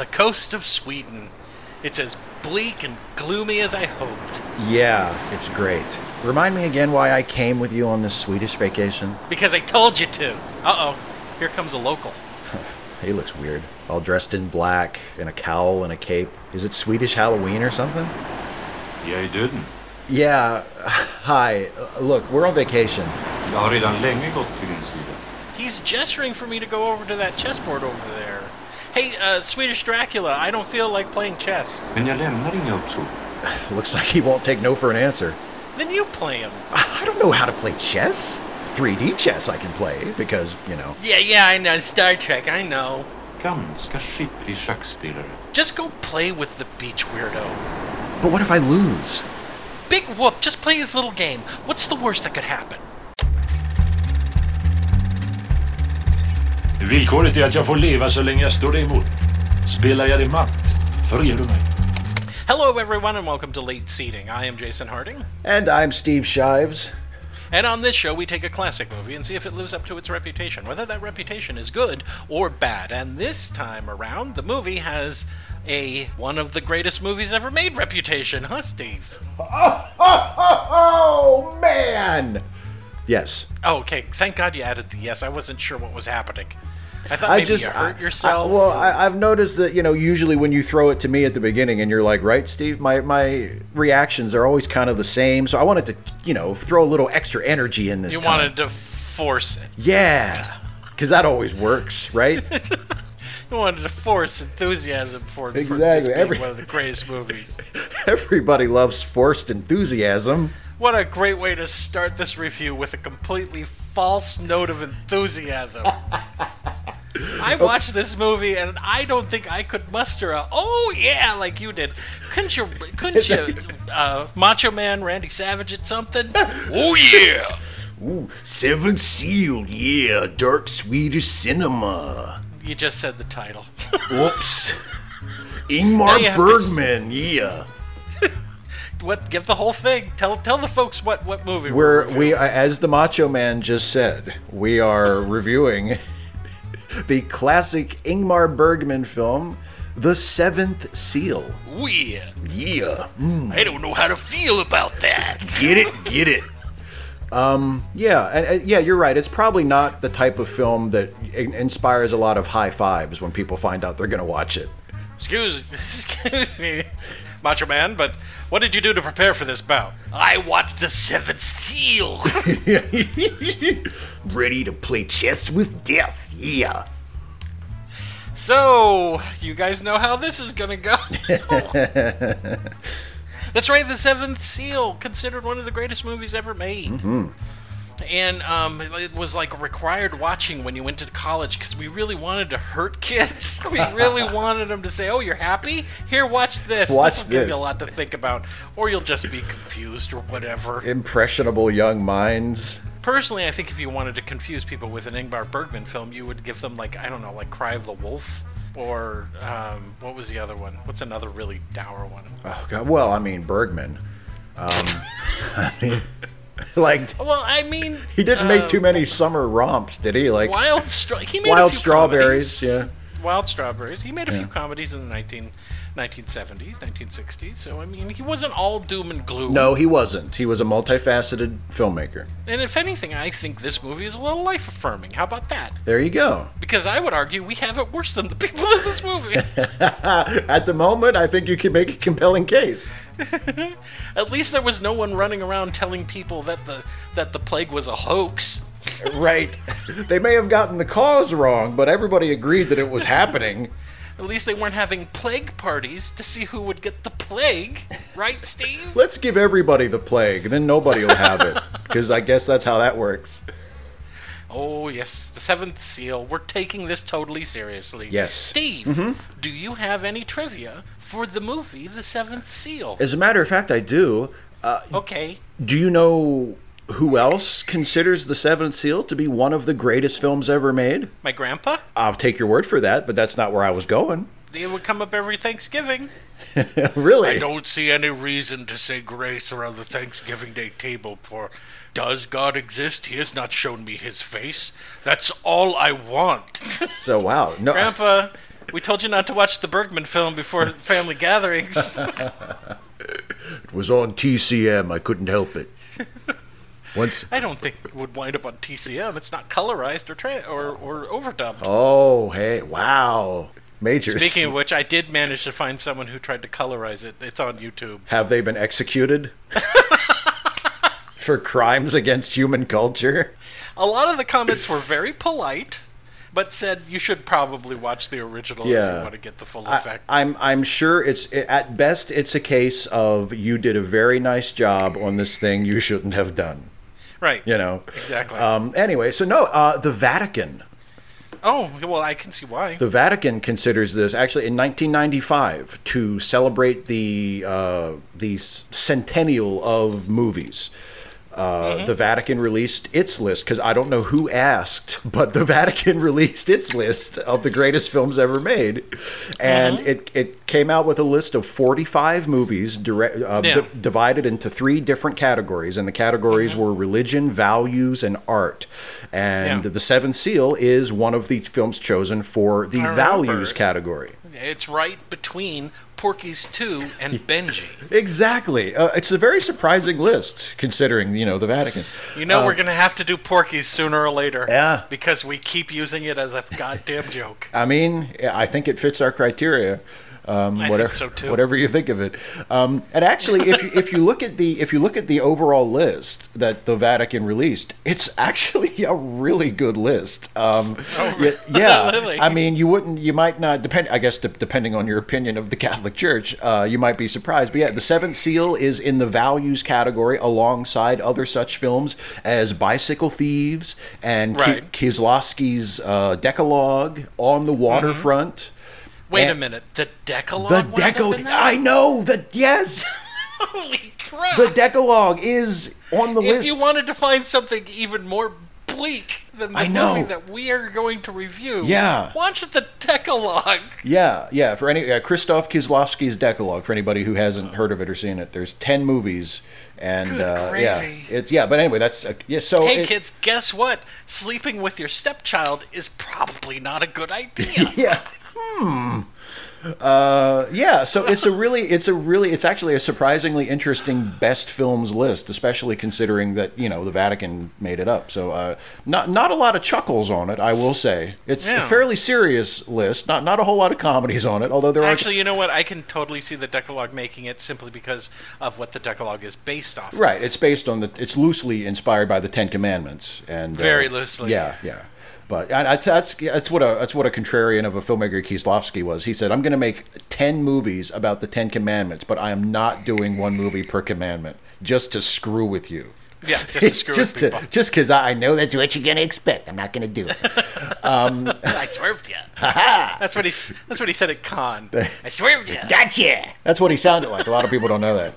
the coast of Sweden. It's as bleak and gloomy as I hoped. Yeah, it's great. Remind me again why I came with you on this Swedish vacation? Because I told you to. Uh oh, here comes a local. He looks weird. All dressed in black, in a cowl and a cape. Is it Swedish Halloween or something? Jag är döden. Yeah, hi. Uh, Look, we're on vacation. Jag har redan länge gått till din sida. He's gesturing for me to go over to that chessboard over there. Hey, uh, Swedish Dracula, I don't feel like playing chess. Men jag lämnar inga uppsåt. Looks like he won't take no for an answer. Then you play him. I don't know how to play chess. 3D chess I can play because, you know. Yeah, yeah, I know. Star Trek, I know. Ganska skicklig schackspelare. Just go play with the beach weirdo. But what if I lose? Big whoop, just play his little game. What's the worst that could happen? Villkoret är att jag får leva så länge jag står dig emot. Spelar jag dig matt, förger du mig. Hello, everyone, and welcome to Late Seating. I am Jason Harding, And I'm Steve Shives. and on this show, we take a classic movie and see if it lives up to its reputation, whether that reputation is good or bad. And this time around, the movie has a one of the greatest movies ever made reputation, huh, Steve? Oh, man! Yes. Oh, okay, thank God you added the yes. I wasn't sure what was happening. I thought I just you hurt I- yourself. I, well, I, I've noticed that you know usually when you throw it to me at the beginning and you're like, right, Steve, my my reactions are always kind of the same. So I wanted to you know throw a little extra energy in this. you time. wanted to force it. yeah, because that always works, right? You wanted to force enthusiasm for, for this Exactly, being every- one of the greatest movies. Everybody loves forced enthusiasm. What a great way to start this review with a completely false note of enthusiasm. I watched this movie and I don't think I could muster a "oh yeah" like you did. Couldn't you? Couldn't you? Uh, Macho Man Randy Savage at something? Oh yeah! Ooh, Seventh Seal, yeah, dark Swedish cinema. You just said the title. Whoops. Ingmar you have to s- Bergman, yeah. What? Give the whole thing. Tell tell the folks what what movie We're reviewing. we as the Macho Man just said, we are reviewing the classic Ingmar Bergman film, The Seventh Seal. Yeah! Yeah, mm, I don't know how to feel about that. get it, get it. Um, yeah, and, and yeah, you're right. It's probably not the type of film that in- inspires a lot of high fives when people find out they're gonna watch it. Excuse, excuse me, Macho Man, but what did you do to prepare for this bout? I watched the Seventh Seal. Ready to play chess with death, yeah. so, you guys know how this is gonna go. That's right, the Seventh Seal, considered one of the greatest movies ever made. Mm-hmm. And um, it was like required watching when you went to college because we really wanted to hurt kids. We really wanted them to say, "Oh, you're happy? Here, watch this. Watch this will give you a lot to think about, or you'll just be confused or whatever." Impressionable young minds. Personally, I think if you wanted to confuse people with an Ingmar Bergman film, you would give them like I don't know, like Cry of the Wolf, or um, what was the other one? What's another really dour one? Oh God. Well, I mean Bergman. Um, I mean, like Well, I mean, he didn't make uh, too many summer romps, did he? Like Wild Stra- He made Wild Strawberries, comedies. yeah. Wild Strawberries. He made a few comedies in the 19, 1970s, 1960s. So I mean, he wasn't all doom and gloom. no, he wasn't. He was a multifaceted filmmaker. And if anything, I think this movie is a little life affirming. How about that? There you go. Because I would argue we have it worse than the people in this movie. At the moment, I think you can make a compelling case. At least there was no one running around telling people that the that the plague was a hoax. right. They may have gotten the cause wrong, but everybody agreed that it was happening. At least they weren't having plague parties to see who would get the plague, right, Steve? Let's give everybody the plague, and then nobody will have it. Because I guess that's how that works. Oh yes, the seventh seal. We're taking this totally seriously. Yes. Steve, mm-hmm. do you have any trivia for the movie The Seventh Seal? As a matter of fact, I do. Uh, okay. Do you know who else considers The Seventh Seal to be one of the greatest films ever made? My grandpa? I'll take your word for that, but that's not where I was going. It would come up every Thanksgiving. really? I don't see any reason to say grace around the Thanksgiving Day table for does God exist? He has not shown me his face. That's all I want. So wow, no, Grandpa, We told you not to watch the Bergman film before family gatherings. It was on TCM. I couldn't help it. Once. I don't think it would wind up on TCM. It's not colorized or tra- or, or overdubbed. Oh, hey, wow. Major. Speaking of which, I did manage to find someone who tried to colorize it. It's on YouTube. Have they been executed? For crimes against human culture? A lot of the comments were very polite, but said you should probably watch the original if you want to get the full I, effect. I'm I'm sure it's at best it's a case of you did a very nice job on this thing you shouldn't have done. Right. You know. Exactly. Um, anyway, so no, uh, the Vatican. oh, well, I can see why. The Vatican considers this actually in 1995 to celebrate the uh, the centennial of movies. Uh, The Vatican released its list because I don't know who asked, but the Vatican released its list of the greatest films ever made, and it, it came out with a list of 45 movies direct, uh, Yeah. di- divided into three different categories, and the categories were religion, values, and art. And Yeah. The Seventh Seal is one of the films chosen for the I remember. values category. It's right between Porky's 2 and Benji. Exactly. Uh, it's a very surprising list considering, you know, the Vatican. You know we're going to have to do Porky's sooner or later. Uh, Yeah. Because we keep using it as a goddamn joke. I mean, I think it fits our criteria. Um, I think whatever, so, too. Whatever you think of it, um, and actually, if you, if you look at the if you look at the overall list that the Vatican released, it's actually a really good list. Um, yeah, yeah. Oh, Really? I mean, you wouldn't, you might not depend. I guess de- depending on your opinion of the Catholic Church, uh, you might be surprised. But yeah, the Seventh Seal is in the values category alongside other such films as Bicycle Thieves and Right. Kieslowski's uh, Decalogue, On the Waterfront. Wait a minute. The Decalogue? The wound up in Decalogue. I know that. Yes, Holy crap. the Decalogue is on the if list. If you wanted to find something even more bleak than the I know. movie that we are going to review, Yeah. watch the Decalogue. yeah, yeah. For any uh, Krzysztof Kieslowski's Decalogue, for anybody who hasn't heard of it or seen it, there's ten movies, and uh, yeah, it's yeah. But anyway, that's uh, yeah. So Hey it- kids, guess what? Sleeping with your stepchild is probably not a good idea. yeah. Hmm. Uh, yeah. So it's a really, it's a really, it's actually a surprisingly interesting best films list, especially considering that you know the Vatican made it up. So uh, not not a lot of chuckles on it, I will say. It's a fairly serious list. Not not a whole lot of comedies on it, although there are Actually, you know what? I can totally see the Decalogue making it simply because of what the Decalogue is based off. of. Right. It's based on the. It's loosely inspired by the Ten Commandments, and uh, Very loosely. Yeah, yeah. But that's that's that's what a that's what a contrarian of a filmmaker Kieslowski was. He said, "I'm going to make ten movies about the Ten Commandments, but I am not doing one movie per commandment, just to screw with you." Yeah, just to screw just with to, people. just because I know that's what you're going to expect. I'm not going to do it. Um, I swerved you. that's what he. That's what he said at Con. I swerved you. gotcha. That's what he sounded like. A lot of people don't know that.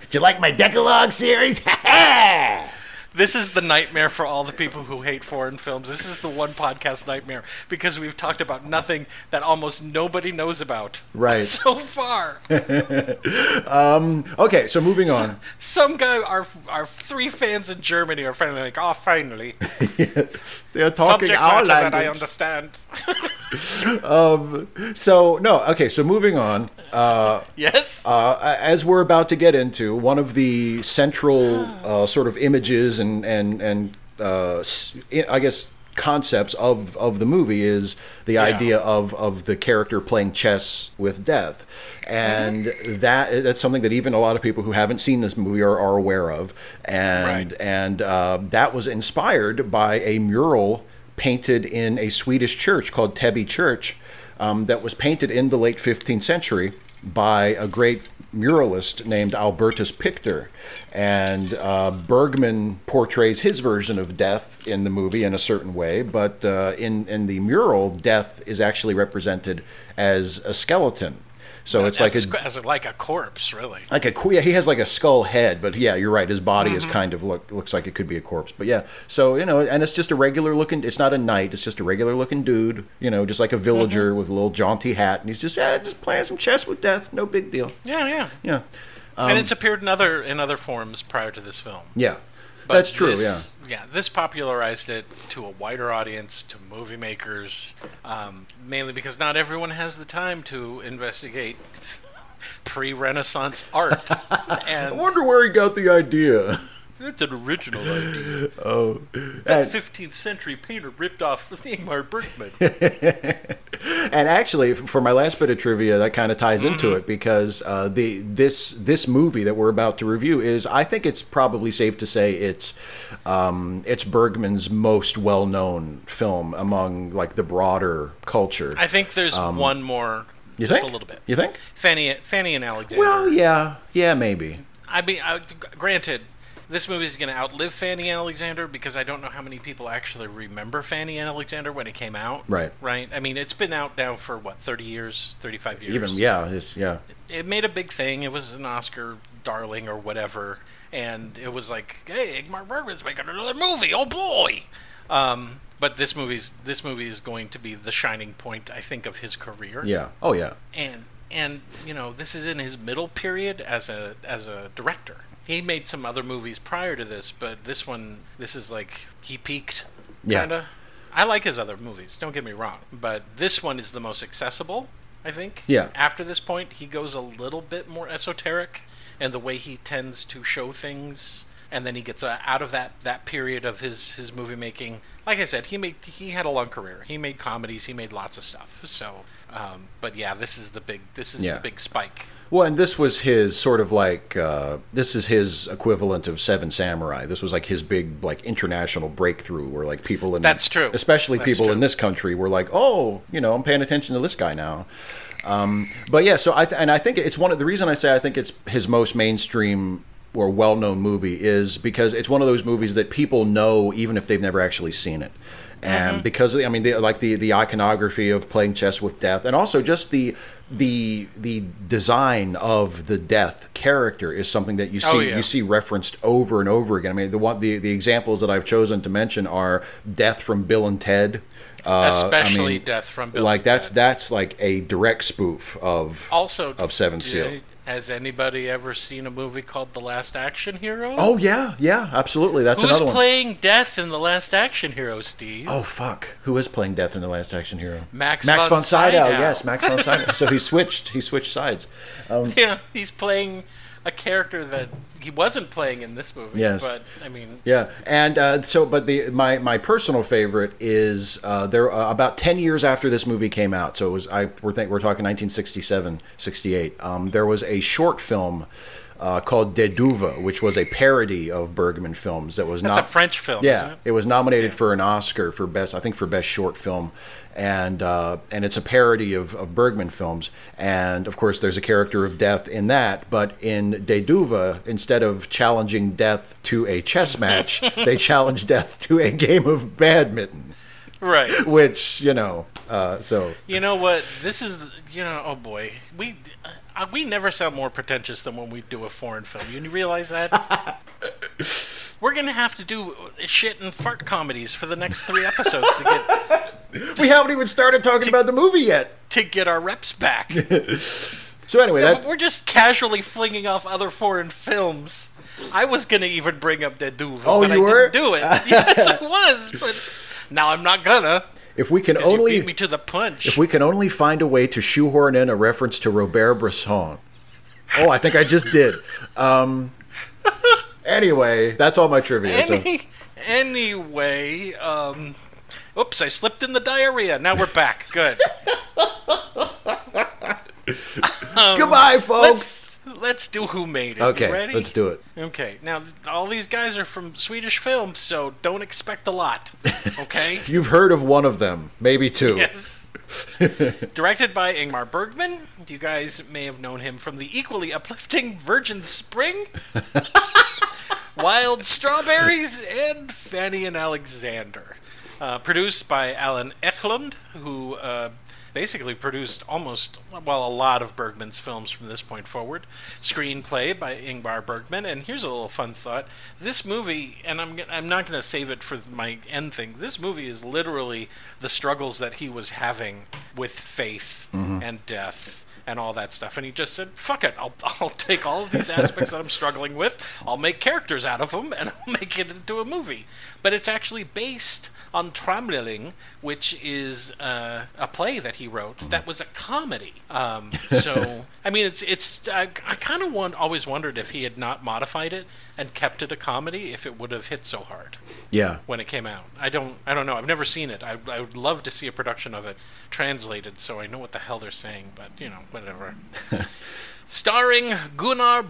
Did you like my Decalogue series? This is the nightmare for all the people who hate foreign films. This is the one podcast nightmare because we've talked about nothing that almost nobody knows about. Right. So far. okay, so moving on. Some guy, our our three fans in Germany are finally like, oh, finally. yes, They're talking Subject our matter that I language. understand. So no, okay. So moving on, yes? uh, as we're about to get into one of the central uh, sort of images and and and uh, s- I guess concepts of of the movie is the idea of of the character playing chess with death, and that that's something that even a lot of people who haven't seen this movie are, are aware of, and Right. and uh, that was inspired by a mural painted in a Swedish church called Täby Church um, that was painted in the late 15th century by a great muralist named Albertus Pictor. And uh, Bergman portrays his version of death in the movie in a certain way, but uh, in, in the mural, death is actually represented as a skeleton. So it's like as, a, as like a corpse, really. like a yeah, he has like a skull head, but yeah, you're right. His body Mm-hmm. is kind of look looks like it could be a corpse. But yeah, so you know, and it's just a regular looking. It's not a knight. It's just a regular looking dude. You know, just like a villager Mm-hmm. with a little jaunty hat, and he's just yeah, just playing some chess with death. No big deal. Yeah, yeah. Yeah, and it's appeared in other in other forms prior to this film. yeah. But That's true, this- yeah. This popularized it to a wider audience, to movie makers, um, mainly because not everyone has the time to investigate pre-Renaissance art. I wonder where he got the idea. That's an original idea. Oh, That 15th century painter ripped off the Ingmar Bergman. and actually, for my last bit of trivia, that kind of ties into Mm-hmm. it because uh, the this this movie that we're about to review is, I think it's probably safe to say it's um, it's Bergman's most well known film among like the broader culture. I think there's one more, Um, you just think? a little bit. You think? Fanny, Fanny and Alexander. Well, yeah, yeah, maybe. I mean, I, granted, this movie is going to outlive Fanny and Alexander because I don't know how many people actually remember Fanny and Alexander when it came out. Right. Right. I mean, it's been out now for what, 30 years, 35 years. Even yeah, it's yeah. It made a big thing. It was an Oscar darling or whatever, and it was like, hey, Ingmar Bergman's making another movie. Oh boy. Um, but this movie's this movie is going to be the shining point, I think, of his career Yeah. Oh yeah. and and you know this is in his middle period as a as a director. He made some other movies prior to this, but this one this is like he peaked kind of. I like his other movies, don't get me wrong, but this one is the most accessible, I think. Yeah. After this point, he goes a little bit more esoteric and the way he tends to show things and then he gets uh, out of that that period of his his movie making. Like I said, he made he had a long career. He made comedies, he made lots of stuff. So, um, but yeah, this is the big this is Yeah. the big spike. Well, and this was his sort of like uh, this is his equivalent of Seven Samurai. This was like his big like international breakthrough, where like people in That's true. especially That's people true. in this country were like, oh, you know, I'm paying attention to this guy now. Um, but yeah, so I th- and I think it's one of the reason I say I think it's his most mainstream or well-known movie is because it's one of those movies that people know even if they've never actually seen it. And because I mean, the, like the the iconography of playing chess with death, and also just the the the design of the death character is something that you see Oh, yeah. you see referenced over and over again. I mean, the one the, the examples that I've chosen to mention are Death from Bill and Ted, uh, I Especially mean, Death from Bill Like and that's Ted. that's like a direct spoof of Also, of Seven did Seal. Has anybody ever seen a movie called The Last Action Hero? Oh yeah, yeah, absolutely. That's Who's another one. playing Death in The Last Action Hero, Steve? Oh fuck! Who is playing Death in the Last Action Hero? Max Max von von Sydow. Sydow. Yes, Max von Sydow. so he switched. He switched sides. Um, Yeah, he's playing a character that he wasn't playing in this movie. Yes. But I mean, Yeah, and uh, so, but the my my personal favorite is uh, there uh, about ten years after this movie came out. So it was I we're think we're talking 1967, 68. Um, there was a short film. Uh, called De Düva, which was a parody of Bergman films that was that's not a French film, yeah, isn't it? was nominated for an Oscar for best, I think, for best short film, and uh, and it's a parody of, of Bergman films. And of course, there's a character of death in that. But in De Düva, instead of challenging death to a chess match, they challenge death to a game of badminton. Right. Which you know, uh, so You know what? This is, you know, oh boy, we uh, we never sound more pretentious than when we do a foreign film. You realize that? We're gonna have to do shit and fart comedies for the next three episodes to get we haven't even started talking about the movie yet. to get our reps back. So anyway, But we're just casually flinging off other foreign films. I was gonna even bring up De Düva, Oh, but you I were? didn't do it. yes, I was, but now I'm not gonna. if we can only beat me to the punch. If we can only find a way to shoehorn in a reference to Robert Bresson. Oh, I think I just did. Um, anyway, that's all my trivia. So. Anyway, um, oops, I slipped in the diarrhea. Now we're back. Good. Goodbye, folks. Let's let's do who made it. Okay, ready? let's do it. Okay, now all these guys are from Swedish films, so don't expect a lot. Okay. You've heard of one of them, maybe two. Yes. Directed by Ingmar Bergman. You guys may have known him from the equally uplifting Virgin Spring, Wild Strawberries, and Fanny and Alexander. Uh, produced by Allan Ekelund, who uh, basically produced almost, well, a lot of Bergman's films from this point forward. Screenplay by Ingmar Bergman. And here's a little fun thought. This movie, and I'm, I'm not going to save it for my end thing, this movie is literally the struggles that he was having with faith mm-hmm. and death and all that stuff. And he just said, "Fuck it, I'll, I'll take all of these aspects that I'm struggling with, I'll make characters out of them, and I'll make it into a movie." But it's actually based on Trämålning, which is uh, a play that he wrote that was a comedy. Um, so, I mean, it's it's. I, I kind of want, always wondered if he had not modified it and kept it a comedy, if it would have hit so hard Yeah. when it came out. I don't I don't know. I've never seen it. I, I would love to see a production of it translated so I know what the hell they're saying, but you know, whatever. Starring Gunnar uh,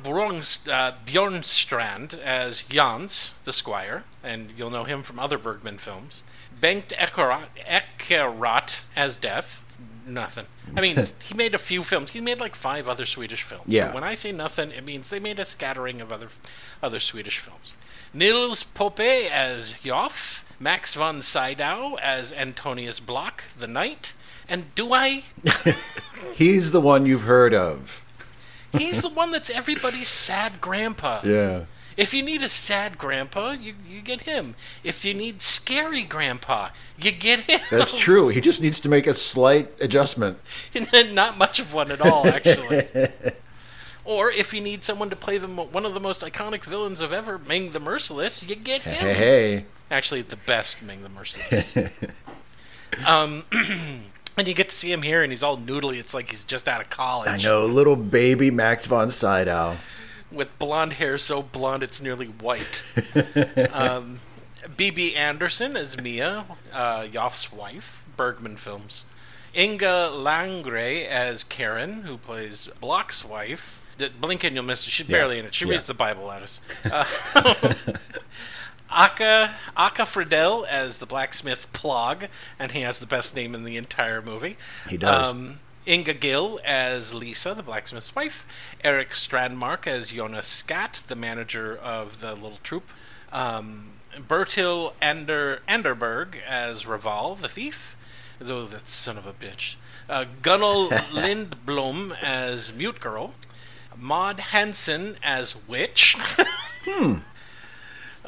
Bjornstrand as Jans, the squire, and you'll know him from other Bergman films. Bengt Ekerot as Death. Nothing. I mean, he made a few films. He made like five other Swedish films. Yeah. So when I say nothing, it means they made a scattering of other other Swedish films. Nils Pope as Joff, Max von Sydow as Antonius Block, the Knight, and do I? He's the one you've heard of. He's the one that's everybody's sad grandpa. Yeah. If you need a sad grandpa, you, you get him. If you need scary grandpa, you get him. That's true. He just needs to make a slight adjustment. Not much of one at all, actually. or if you need someone to play the one of the most iconic villains of ever, Ming the Merciless, you get him. Hey, hey. Actually, the best Ming the Merciless. um, and you get to see him here, and he's all noodly. It's like he's just out of college. I know, little baby Max von Sydow. With blonde hair so blonde it's nearly white. um, Bibi Andersson as Mia, uh, Yoff's wife, Bergman films. Inga Landgré as Karen, who plays Block's wife. D- Blink and you'll miss her. She's Yeah, barely in it. She yeah. reads the Bible at us. Uh, Aka Aka Friedel as the blacksmith Plog, and he has the best name in the entire movie. He does. Um, Inga Gill as Lisa, the blacksmith's wife. Erik Strandmark as Jonas Skat, the manager of the little troupe. Um, Bertil Ander Anderberg as Raval, the thief. Though that son of a bitch. Uh, Gunnel Lindblom as Mute Girl. Maud Hansson as Witch.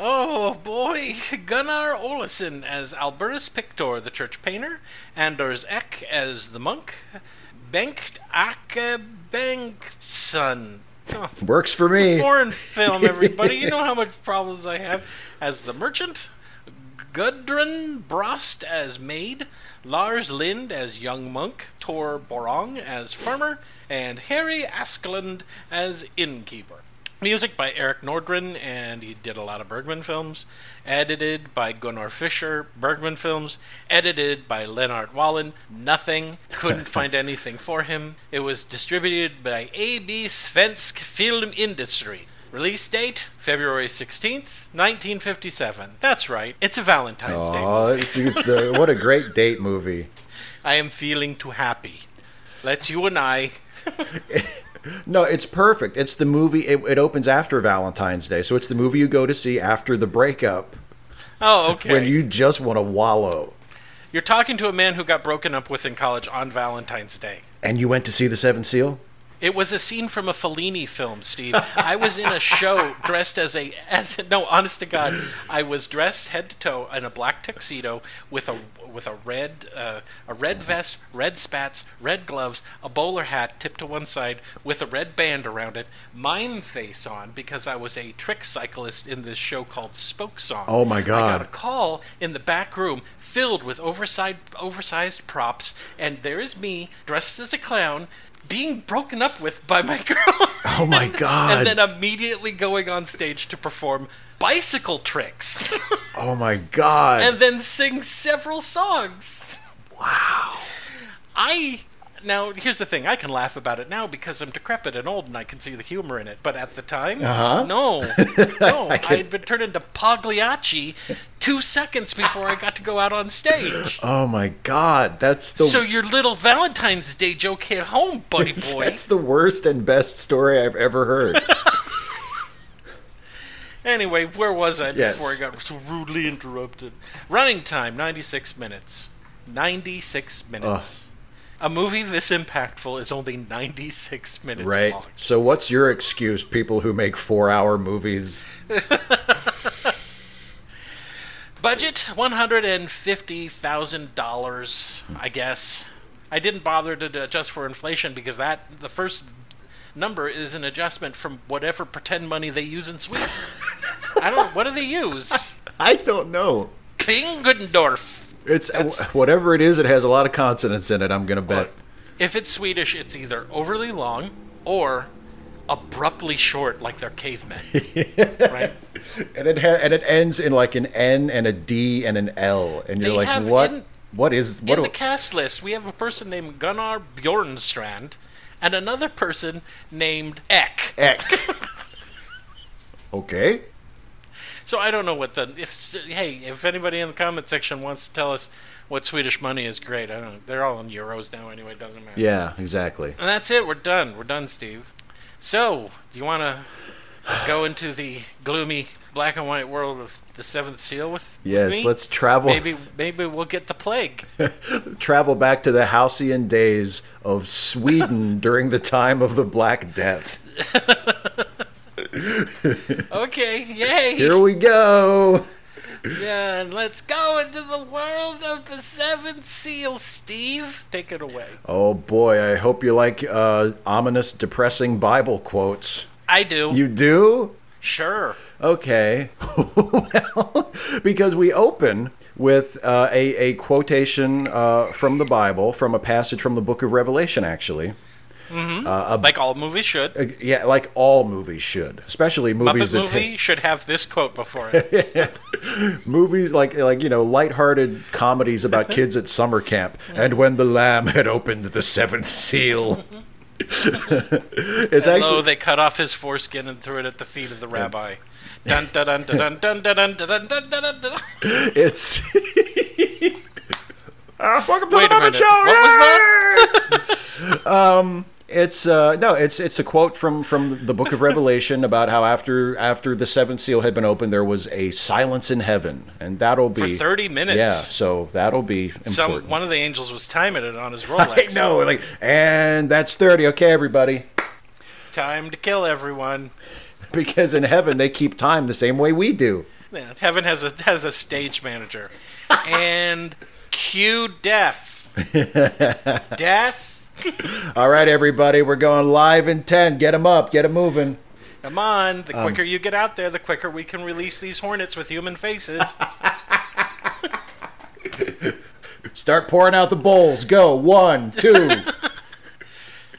Oh boy, Gunnar Olesen as Albertus Pictor, the church painter, Anders Ek as the monk, Bengt Ake Bengtsson. Oh, Works for me. foreign film, everybody. you know how much problems I have as the merchant. Gudrun Brost as maid, Lars Lind as young monk, Tor Borong as farmer, and Harry Askeland as innkeeper. Music by Erik Nordgren, and he did a lot of Bergman films. Edited by Gunnar Fischer, Bergman films. Edited by Lennart Wallen, nothing. Couldn't find anything for him. It was distributed by AB Svensk Film Industry. Release date February 16th, 1957. That's right, it's a Valentine's Day Oh, movie. it's, it's the, what a great date movie. I am feeling too happy. Let's you and I. No, it's perfect. It's the movie. It, it opens after Valentine's Day, so it's the movie you go to see after the breakup Oh, okay. when you just want to wallow. You're talking to a man who got broken up with in college on Valentine's Day. And you went to see the Seventh Seal. It was a scene from a Fellini film, Steve. I was in a show dressed as a as no, honest to God, I was dressed head to toe in a black tuxedo with a with a red uh, a red vest, red spats, red gloves, a bowler hat tipped to one side with a red band around it, mime face on because I was a trick cyclist in this show called Spoke Song. Oh, my God! I got a call in the back room filled with oversized oversized props, and there is me dressed as a clown being broken up with by my girl. Oh my God! and then immediately going on stage to perform bicycle tricks oh my God! and then sing several songs. wow. I now here's the thing. I can laugh about it now because I'm decrepit and old, and I can see the humor in it. But at the time, Uh-huh. no, no, I had been turned into Pagliacci two seconds before I got to go out on stage. Oh my God! That's the So your little Valentine's Day joke hit home, buddy boy. that's the worst and best story I've ever heard. Anyway, where was I Yes. before I got so rudely interrupted? Running time, 96 minutes. 96 minutes. A movie this impactful is only 96 minutes Right. long. So what's your excuse, people who make four-hour movies? Budget $150,000, I guess. I didn't bother to adjust for inflation because that the first number is an adjustment from whatever pretend money they use in Sweden. I don't what do they use? I don't know. Klingendorf. It's That's- whatever it is. It has a lot of consonants in it. I'm gonna bet. If it's Swedish, it's either overly long or abruptly short like they're cavemen. right? And it ha- and it ends in like an N and a D and an L, and you're They like, what? in- what is what? In the cast list, we have a person named Gunnar Bjornstrand and another person named Ek. Eck. okay. So I don't know what the if hey if anybody in the comment section wants to tell us what Swedish money is great. I don't. They're all in euros now anyway. It doesn't matter. Yeah, exactly. And that's it. We're done. We're done, Steve. So do you want to go into the gloomy black and white world of the Seventh Seal with, with Yes, me? let's travel Maybe maybe we'll get the plague. travel back to the halcyon days of Sweden during the time of the Black Death. Okay, yay! Here we go. Yeah, and let's go into the world of the Seventh Seal, Steve. Take it away. Oh boy, I hope you like uh, ominous, depressing Bible quotes. I do. You do? sure. Okay. well, because we open with uh, a, a quotation uh, from the Bible, from a passage from the book of Revelation, actually. Like all movies should. Uh, yeah, like all movies should, especially movies Muppet that movie should have this quote before it. movies like like you know lighthearted comedies about kids at summer camp. And when the lamb had opened the seventh seal, it's Hello, actually they cut off his foreskin and threw it at the feet of the rabbi. Dun dun dun dun dun dun dun dun dun dun dun dun. it's. Uh, welcome to Wait the a Muppet. Show. What was that? It's uh, no, it's it's a quote from from the Book of Revelation about how after after the seventh seal had been opened, there was a silence in heaven, and that'll For be 30 minutes. Yeah, so that'll be important. Some one of the angels was timing it on his I Rolex. know, like, and that's thirty. Okay, everybody, Time to kill everyone. because in heaven they keep time the same way we do. Yeah, heaven has a has a stage manager. and cue death. death. All right, everybody, we're going live in ten. Get them up, get them moving. Come on, the Um, quicker you get out there, the quicker we can release these hornets with human faces. Start pouring out the bowls. Go one, two.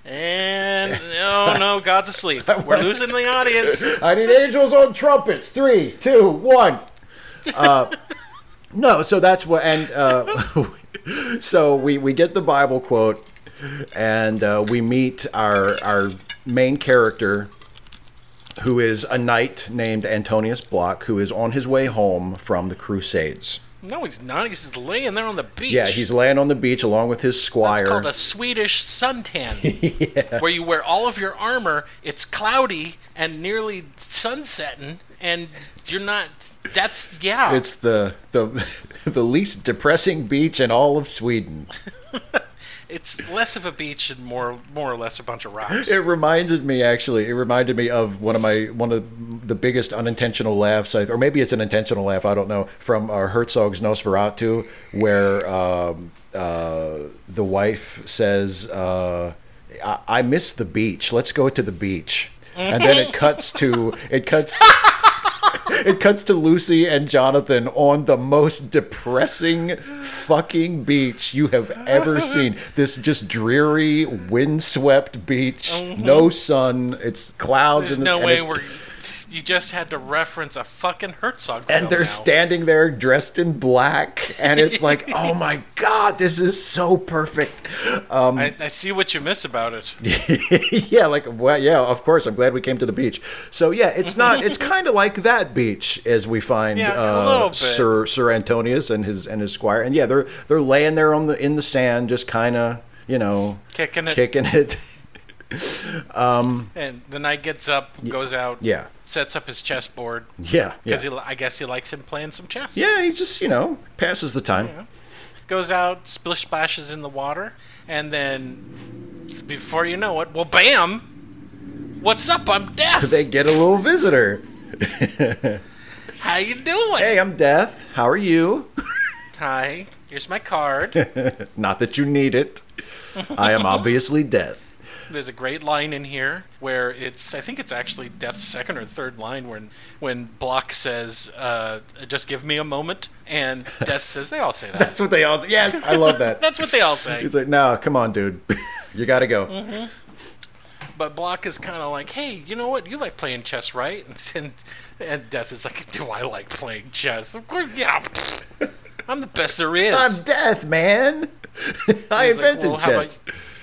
and no, no, God's asleep. We're losing the audience. I need angels on trumpets. Three, two, one. Uh, no, so that's what, and uh, so we we get the Bible quote, and uh, we meet our our main character, who is a knight named Antonius Block, who is on his way home from the Crusades. No, he's not. He's just laying there on the beach. Yeah, he's laying on the beach along with his squire. It's called a Swedish suntan, yeah. where you wear all of your armor. It's cloudy and nearly sunsetting, and you're not. That's yeah. It's the the the least depressing beach in all of Sweden. It's less of a beach and more more or less a bunch of rocks. It reminded me actually. It reminded me of one of my one of the biggest unintentional laughs, I- or maybe it's an intentional laugh. I don't know. From uh, Herzog's Nosferatu, where um, uh, the wife says, uh, I-, "I miss the beach. Let's go to the beach." And then it cuts to it cuts. It cuts to Lucy and Jonathan on the most depressing fucking beach you have ever seen. This just dreary, windswept beach, no mm-hmm. sun. It's clouds. There's and no way we're. You just had to reference a fucking Herzog. And they're now. standing there dressed in black, and it's like, oh my god, this is so perfect. I, I see what you miss about it. yeah, like well, yeah, of course. I'm glad we came to the beach. So yeah, it's not. It's kind of like that beach as we find Yeah, uh. Sir Sir Antonius and his and his squire. And yeah, they're they're laying there on the in the sand, just kind of you know Kicking it. kicking it. Um, and the knight gets up, goes out, Yeah, sets up his chessboard yeah, yeah. because I guess he likes him playing some chess. Yeah, he just you know passes the time. goes out, splish splashes in the water, and then before you know it, well, bam! What's up? I'm Death. They get a little visitor. How you doing? Hey, I'm Death. How are you? Hi. Here's my card. Not that you need it. I am obviously Death. There's a great line in here where it's I think it's actually Death's second or third line when when Block says, uh, "Just give me a moment," and Death says, "They all say that." That's what they all say. Yes, I love that. That's what they all say. He's like, no, come on, dude. You gotta go. Mm-hmm. But Block is kind of like, "Hey, you know what? You like playing chess, right?" And, and Death is like, "Do I like playing chess? Of course, yeah. I'm the best there is." I'm Death, man. I He's like, invented well, how about chess.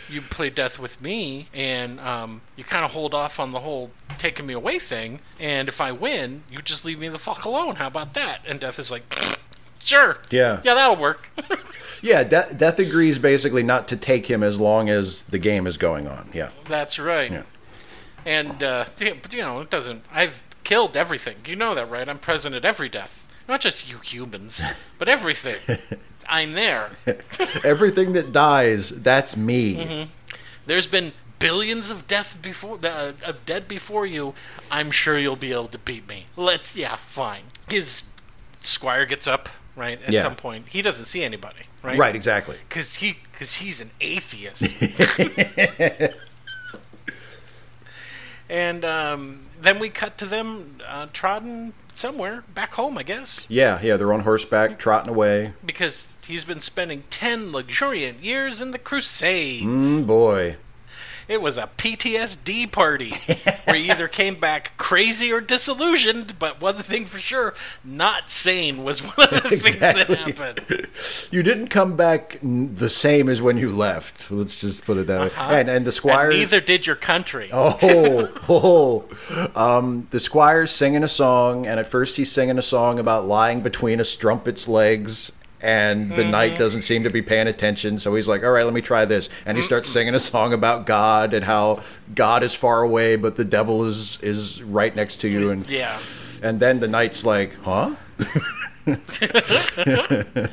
You play death with me, and um, you kind of hold off on the whole taking me away thing. And if I win, you just leave me the fuck alone. How about that? And death is like, sure, Yeah. yeah, that'll work. Yeah, De- Death agrees basically not to take him as long as the game is going on. Yeah. That's right. Yeah. And uh, you know, it doesn't. I've killed everything. You know that, right? I'm present at every death. Not just you humans, but everything. I'm there. Everything that dies, that's me. Mm-hmm. There's been billions of death before uh, of dead before you. I'm sure you'll be able to beat me. Let's yeah, fine. His squire gets up right at Yeah. some point. He doesn't see anybody, right? Right, exactly. Because he because he's an atheist. and um, then we cut to them uh, trotting somewhere back home, I guess, Yeah, yeah, they're on horseback, trotting away. because he's been spending ten luxuriant years in the Crusades. Mm, boy. It was a PTSD party where he either came back crazy or disillusioned, but one thing for sure, not sane was one of the things that happened. You didn't come back the same as when you left. Let's just put it that way. And, and the squire. Uh-huh. And neither did your country. Oh, oh, um, the squire's singing a song, and at first he's singing a song about lying between a strumpet's legs, and the mm-hmm. knight doesn't seem to be paying attention. So he's like, "All right, let me try this," and he starts mm-hmm. singing a song about God and how God is far away, but the devil is is right next to you, and Yeah. and then the knight's like, "Huh."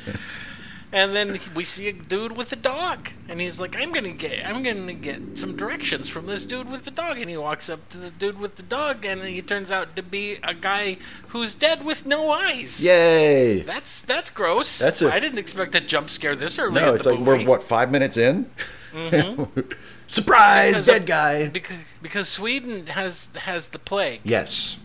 And then we see a dude with a dog, and he's like, "I'm gonna get, I'm gonna get some directions from this dude with the dog." And he walks up to the dude with the dog, and he turns out to be a guy who's dead with no eyes. Yay! That's that's gross. That's a- I didn't expect a jump scare this early No, it's the like movie. we're what five minutes in. Mm-hmm. Surprise, Because dead of- guy. Because because Sweden has has the plague Yes.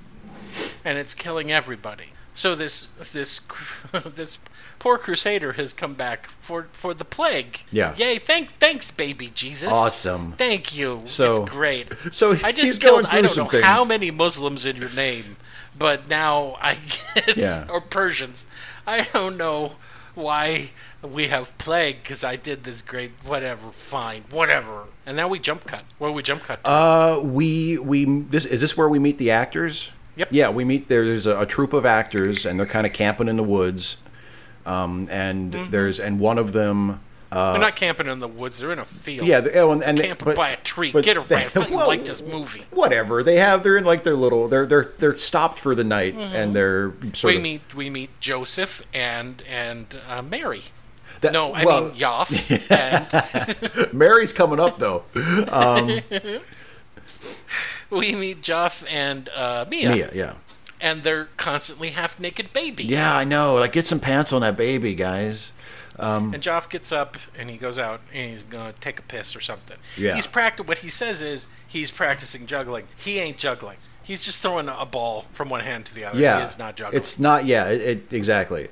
and it's killing everybody. So this this this poor crusader has come back for for the plague. Yeah. Yay! Thank thanks, baby Jesus. Awesome. Thank you. So- it's great. so I he's just killed. I don't know things. how many Muslims in your name, but now I get Yeah. or Persians. I don't know why we have plague because I did this great whatever. Fine, whatever. And now we jump cut. Where we jump cut? To? Uh, we we this is this where we meet the actors? Yep. Yeah, we meet there's a, a troupe of actors and they're kind of camping in the woods. Um, and Mm-hmm. there's and one of them. They're not camping in the woods. They're in a field. Yeah, the, oh, and, and camping but- by a tree. Get they- right. I well, like this movie. Whatever they have, they're in like their little. They're they're they're stopped for the night and they're sort Mm-hmm. We of. meet we meet Joseph and and uh, Mary. that- No, I well, mean Yoff and Mary's coming up though. we meet Joff and uh, Mia, Mia, yeah. and they're constantly half naked baby. Yeah, I know. Like, get some pants on that baby, guys. And Joff gets up and he goes out and he's gonna take a piss or something. Yeah. He's practi- What he says is he's practicing juggling. He ain't juggling. He's just throwing a ball from one hand to the other. Yeah, He is not juggling. It's not. Yeah, it, it exactly.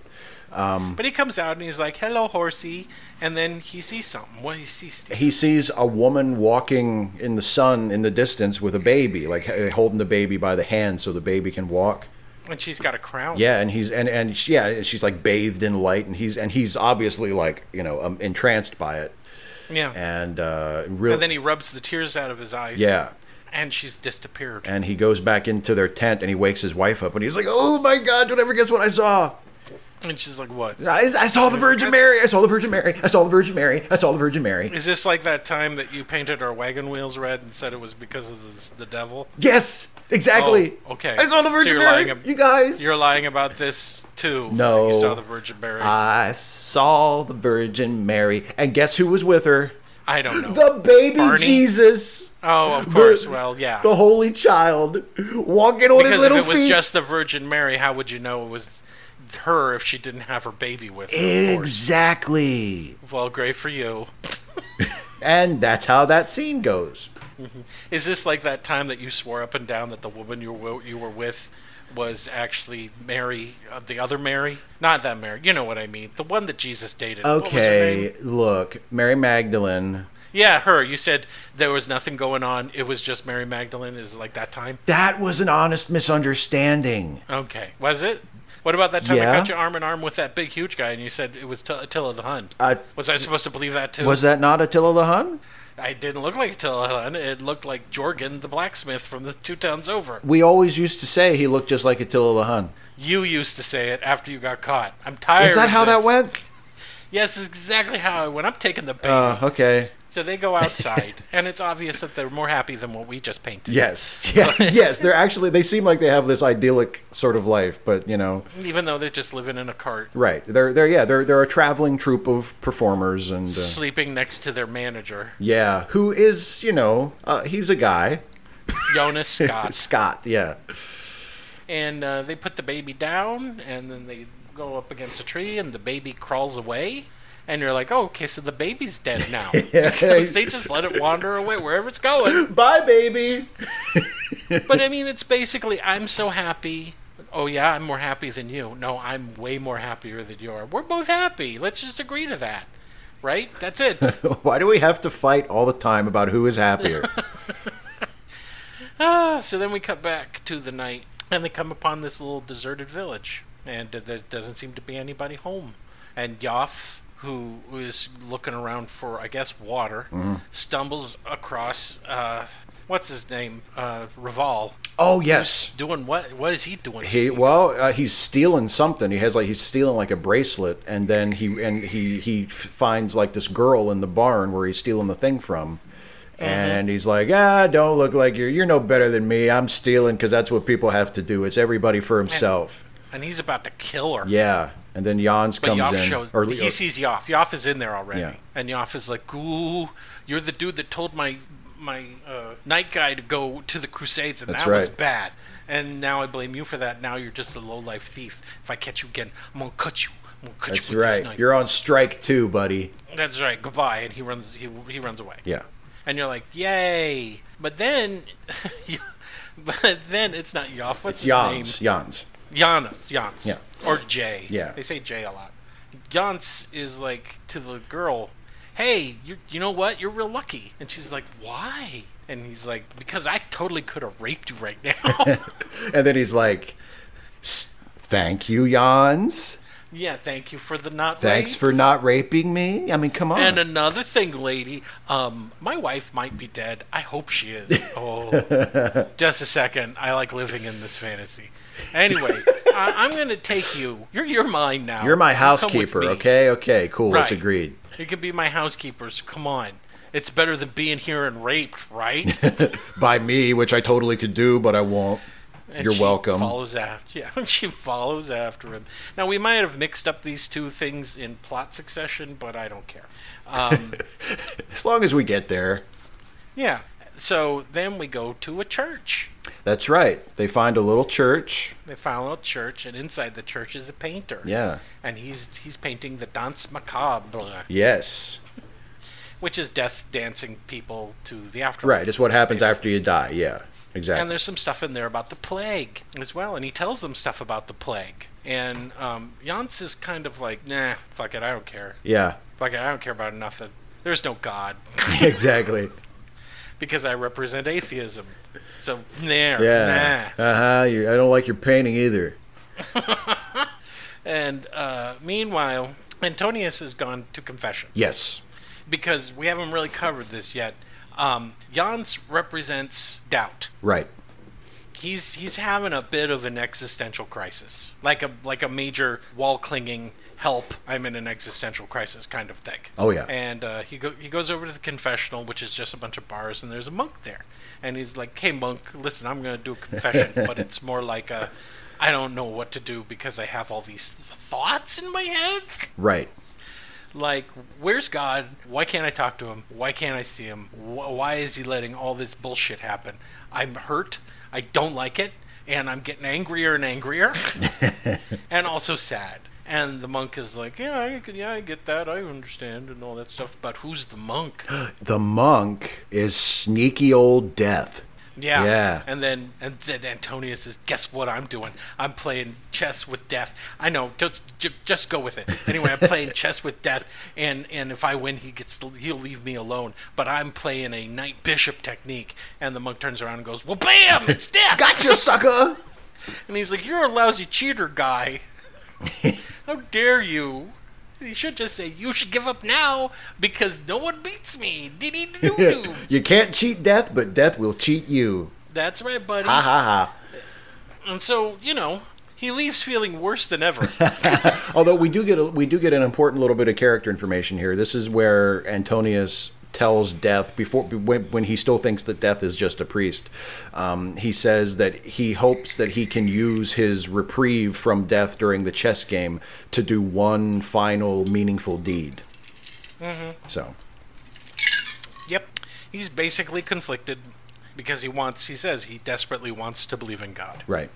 But he comes out and he's like, "Hello, horsey," and then he sees something. What do you see, Steve? he sees a woman walking in the sun in the distance with a baby, like holding the baby by the hand so the baby can walk. And she's got a crown. Yeah, and he's and and she- yeah, she's like bathed in light, and he's and he's obviously like you know um, entranced by it, Yeah. and uh, really, And then he rubs the tears out of his eyes. yeah, And she's disappeared. and he goes back into their tent and he wakes his wife up, and he's like, "Oh my God, don't ever guess what I saw." And she's like, "What? I, I saw the Virgin Mary. I saw the Virgin Mary. I saw the Virgin Mary. I saw the Virgin Mary. Is this like that time that you painted our wagon wheels red and said it was because of the, the devil? Yes, exactly. Oh, okay. I saw the So Virgin you're Mary. lying you guys. You're lying about this too. No. you saw the Virgin Mary. I saw the Virgin Mary, and guess who was with her? I don't know. The baby Barney? Jesus, oh, of course. The- well, yeah. the Holy Child, walking on his because if it was feet. just the Virgin Mary, how would you know it was her if she didn't have her baby with her? exactly, Well, great for you. and that's how that scene goes. Is this like that time that you swore up and down that the woman you were you were with was actually Mary, uh, the other Mary? Not that Mary. You know what I mean. The one that Jesus dated. What was her Okay, look, Mary Magdalene. Yeah, her. You said there was nothing going on. It was just Mary Magdalene. Is it like that time? That was an honest misunderstanding. Okay. Was it? What about that time Yeah. I got you arm in arm with that big, huge guy, and you said it was T- Attila the Hun? Uh, was I supposed to believe that too? was that not Attila the Hun? I didn't look like Attila the Hun. It looked like Jorgen the blacksmith from the two towns over. We always used to say he looked just like Attila the Hun. You used to say it after you got caught. I'm tired. Is that how that went? Yes, exactly how I went. I'm taking the baby. Uh, okay. So they go outside, and it's obvious that they're more happy than what we just painted. Yes. Yeah, yes, they're actually they seem like they have this idyllic sort of life, but you know, Even though they're just living in a cart, right. They're they're yeah, they're they're a traveling troupe of performers and uh, sleeping next to their manager, yeah, who is, you know, uh, he's a guy. Jonas Skat. Skat, yeah. and uh, they put the baby down, and then they go up against a tree, and the baby crawls away. And you're like, oh, okay, so the baby's dead now. because they just let it wander away wherever it's going. Bye baby. But I mean, it's basically, I'm so happy. Oh, yeah, I'm more happy than you. No, I'm way more happier than you are. We're both happy. Let's just agree to that. Right? That's it. Why do we have to fight all the time about who is happier? ah, so then we cut back to the night, and they come upon this little deserted village. And there doesn't seem to be anybody home. And Yoff, who is looking around for, I guess, water, stumbles across, uh, what's his name? Uh, Raval. oh yes. Doing what? What is he doing? He Steve? well, uh, he's stealing something. He has like he's stealing like a bracelet, and then he and he he finds like this girl in the barn where he's stealing the thing from, and he's like, ah, don't look like you're you're no better than me. I'm stealing because that's what people have to do. It's everybody for himself. and he's about to kill her. Yeah, and then Jans comes Yoff in, shows or he sees Yoff. Yoff is in there already, Yeah. and Yoff is like, "Ooh, you're the dude that told my my uh, night guy to go to the Crusades, and That's that was bad. And now I blame you for that. Now you're just a low life thief. If I catch you again, I'm gonna cut you. I'm gonna cut that's you with this right. You're on strike too, buddy. That's right. Goodbye. And he runs. He he runs away. Yeah. And you're like, yay! But then, but then it's not Yoff. What's his Jans. name? Jans. Giannis, Jans. Yeah. Or Jay. Yeah. They say Jay a lot. Jans is like to the girl, hey, you you know what? You're real lucky. And she's like, why? And he's like, because I totally could have raped you right now. And then he's like, "Thank you, Jans. Yeah, thank you for the not Thanks rape. for not raping me. I mean, come on." And another thing, lady, um, my wife might be dead. I hope she is. Oh, just a second. I like living in this fantasy. Anyway, I, I'm going to take you. You're you're mine now. You're my You come with housekeeper, okay? Okay, cool. It's agreed. You can be my housekeeper. So come on. It's better than being here and raped, right? By me, which I totally could do, but I won't. And You're welcome. Follows after, yeah. She follows after him. Now we might have mixed up these two things in plot succession, but I don't care. Um, As long as we get there. yeah. So then we go to a church. That's right. They find a little church. They find a little church, and inside the church is a painter. Yeah. And he's he's painting the Danse Macabre, Yes. which is death dancing people to the afterlife. Right. It's what happens basically. after you die. Yeah. And there's some stuff in there about the plague as well, and he tells them stuff about the plague. And um, Jans is kind of like, nah, fuck it, I don't care. Yeah. Fuck it, I don't care about nothing. There's no God exactly. because I represent atheism. So there, Yeah. nah. Uh huh. I don't like your painting either. And uh, meanwhile, Antonius has gone to confession Yes. because we haven't really covered this yet. Um, Jans represents doubt. Right. he's he's having a bit of an existential crisis, like a like a major wall clinging help. I'm in an existential crisis kind of thing. Oh, yeah. And uh, he go he goes over to the confessional, which is just a bunch of bars, and there's a monk there, and he's like, "Hey monk, listen, I'm gonna do a confession, but it's more like a." I don't know what to do because I have all these thoughts in my head. Right. Like, where's God? Why can't I talk to him? Why can't I see him? Why is he letting all this bullshit happen? I'm hurt. I don't like it. And I'm getting angrier and angrier. and also sad. And the monk is like, yeah, I yeah, I get that. I understand and all that stuff. But who's the monk? The monk is sneaky old death. Yeah. Yeah. And then and then Antonia says, "Guess what I'm doing? I'm playing chess with death. I know. Just j- just go with it. Anyway, I'm playing chess with death, and and if I win, he gets to, he'll leave me alone. But I'm playing a knight bishop technique." And the monk turns around and goes, "Well, bam! It's death." Gotcha, sucker! And he's like, "You're a lousy cheater, guy. How dare you?" He should just say, "You should give up now because no one beats me." You can't cheat death, but death will cheat you. That's right, buddy. Ha ha ha. And so, you know, he leaves feeling worse than ever. Although we do get a, we do get an important little bit of character information here. This is where Antonius tells Death before when, when he still thinks that Death is just a priest. Um, he says that he hopes that he can use his reprieve from Death during the chess game to do one final meaningful deed. So yep. He's basically conflicted because he wants, he says, he desperately wants to believe in God. right,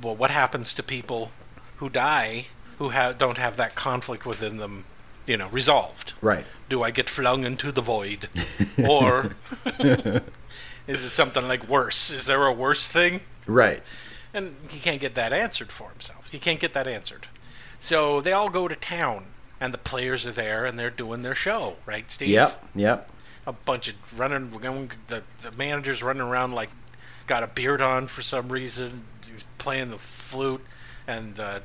Well, what happens to people who die who ha- don't have that conflict within them, you know, resolved? right. Do I get flung into the void? Or is it something like worse? Is there a worse thing? Right. And he can't get that answered for himself. He can't get that answered. So they all go to town, and the players are there, and they're doing their show, right, Steve? Yep. Yep. A bunch of running, going, the, the manager's running around like got a beard on for some reason. He's playing the flute, and uh,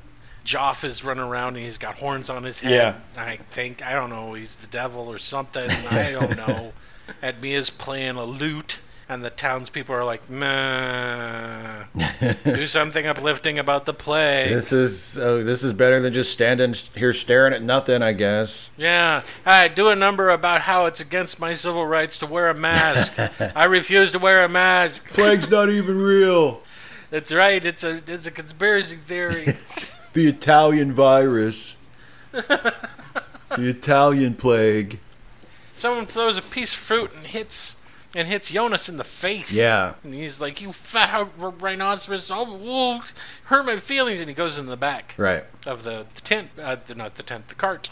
Joff is running around, and he's got horns on his head. Yeah. I think, I don't know, he's the devil or something. I don't know. and Mia's playing a lute. And the townspeople are like, meh. Do something uplifting about the play. This is oh, this is better than just standing here staring at nothing, I guess. Yeah, I do a number about how it's against my civil rights to wear a mask. I refuse to wear a mask. Plague's not even real. That's right. It's a it's a conspiracy theory. The Italian virus. the Italian plague. Someone throws a piece of fruit and hits and hits Jonas in the face. Yeah. and he's like, "You fat rhinoceros! Oh, hurt my feelings!" And he goes in the back Right. of the, the tent, uh, not the tent, the cart.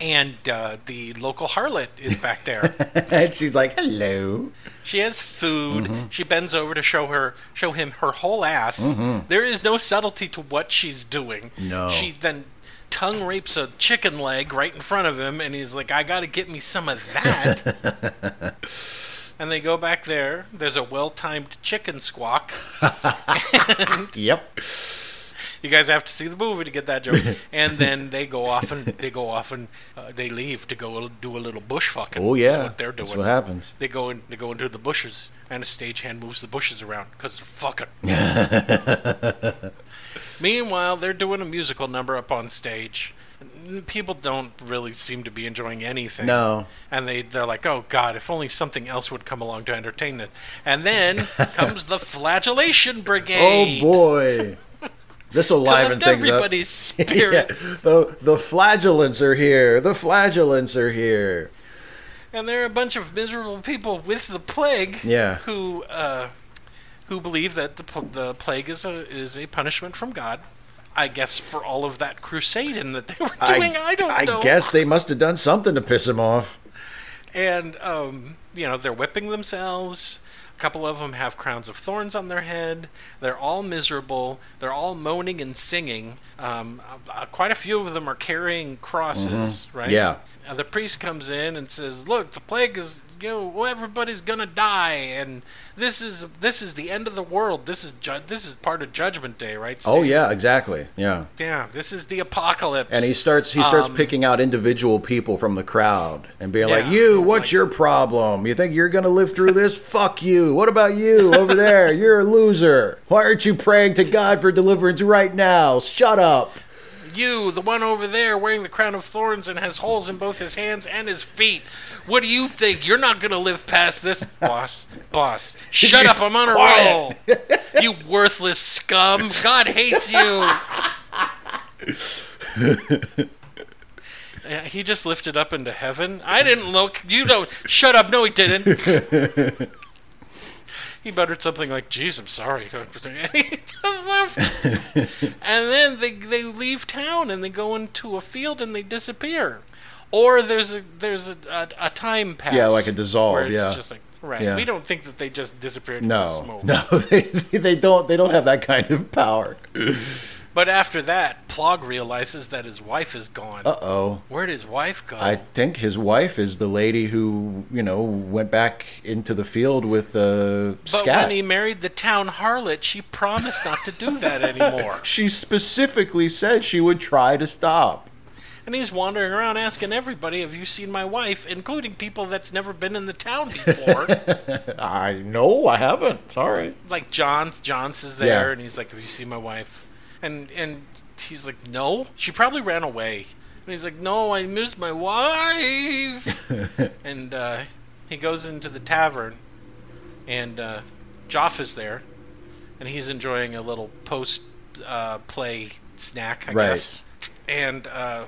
And uh, the local harlot is back there. and she's like, "Hello." She has food. Mm-hmm. She bends over to show her show him her whole ass. There is no subtlety to what she's doing. No. She then tongue rapes a chicken leg right in front of him and he's like, I gotta get me some of that. and they go back there. There's a well timed chicken squawk. Yep. You guys have to see the movie to get that joke. and then they go off and they go off and uh, they leave to go do a little bush fucking. Oh yeah. What they're doing. That's what happens. They go in. They go into the bushes, and a stagehand moves the bushes around because they're fucking. Meanwhile, they're doing a musical number up on stage. People don't really seem to be enjoying anything. No. And they they're like, oh god, if only something else would come along to entertain it. And then comes the flagellation brigade. Oh boy. This will liven things everybody's up. spirits. Yeah. The the flagellants are here. The flagellants are here. and there are a bunch of miserable people with the plague Yeah. who uh, who believe that the pl- the plague is a is a punishment from God. I guess for all of that crusading that they were doing, I, don't I know. guess they must have done something to piss him off. and um, you know they're whipping themselves. A couple of them have crowns of thorns on their head. They're all miserable. They're all moaning and singing. Um, uh, quite a few of them are carrying crosses, right? Yeah. And the priest comes in and says, "Look, the plague is you know, well, everybody's gonna die, and this is this is the end of the world. This is ju- this is part of Judgment Day, right? Oh yeah, exactly. Yeah. yeah. This is the apocalypse. And he starts he starts Um, picking out individual people from the crowd and being like, "You, what's Like- your problem? You think you're gonna live through this? Fuck you. What about you over there? You're a loser. Why aren't you praying to God for deliverance right now? Shut up." You, the one over there wearing the crown of thorns and has holes in both his hands and his feet. What do you think? You're not going to live past this, boss. Boss. Shut up, I'm on a roll. You worthless scum. God hates you. Yeah, uh, he just lifted up into heaven. I didn't look. You don't. Shut up. No, he didn't. he muttered something like, "Jeez, I'm sorry." And he just left. and then they they leave town and they go into a field and they disappear. Or there's a there's a, a, a time pass. Yeah, like a dissolve, yeah. just like right. Yeah. We don't think that they just disappeared No, smoke. no, they, they don't. They don't have that kind of power. But after that, Plog realizes that his wife is gone. Uh oh. Where did his wife go? I think his wife is the lady who, you know, went back into the field with uh, but Skat. when he married the town harlot, she promised not to do that anymore. she specifically said she would try to stop. And he's wandering around asking everybody, "Have you seen my wife?" Including people that's never been in the town before. I know I haven't. Sorry. like John, Johns is there, Yeah. and he's like, "Have you seen my wife?" And and he's like, "No." She probably ran away. And he's like, "No, I miss my wife." and uh, he goes into the tavern, and uh, Joff is there, and he's enjoying a little post uh, play snack, I Right. guess. And uh,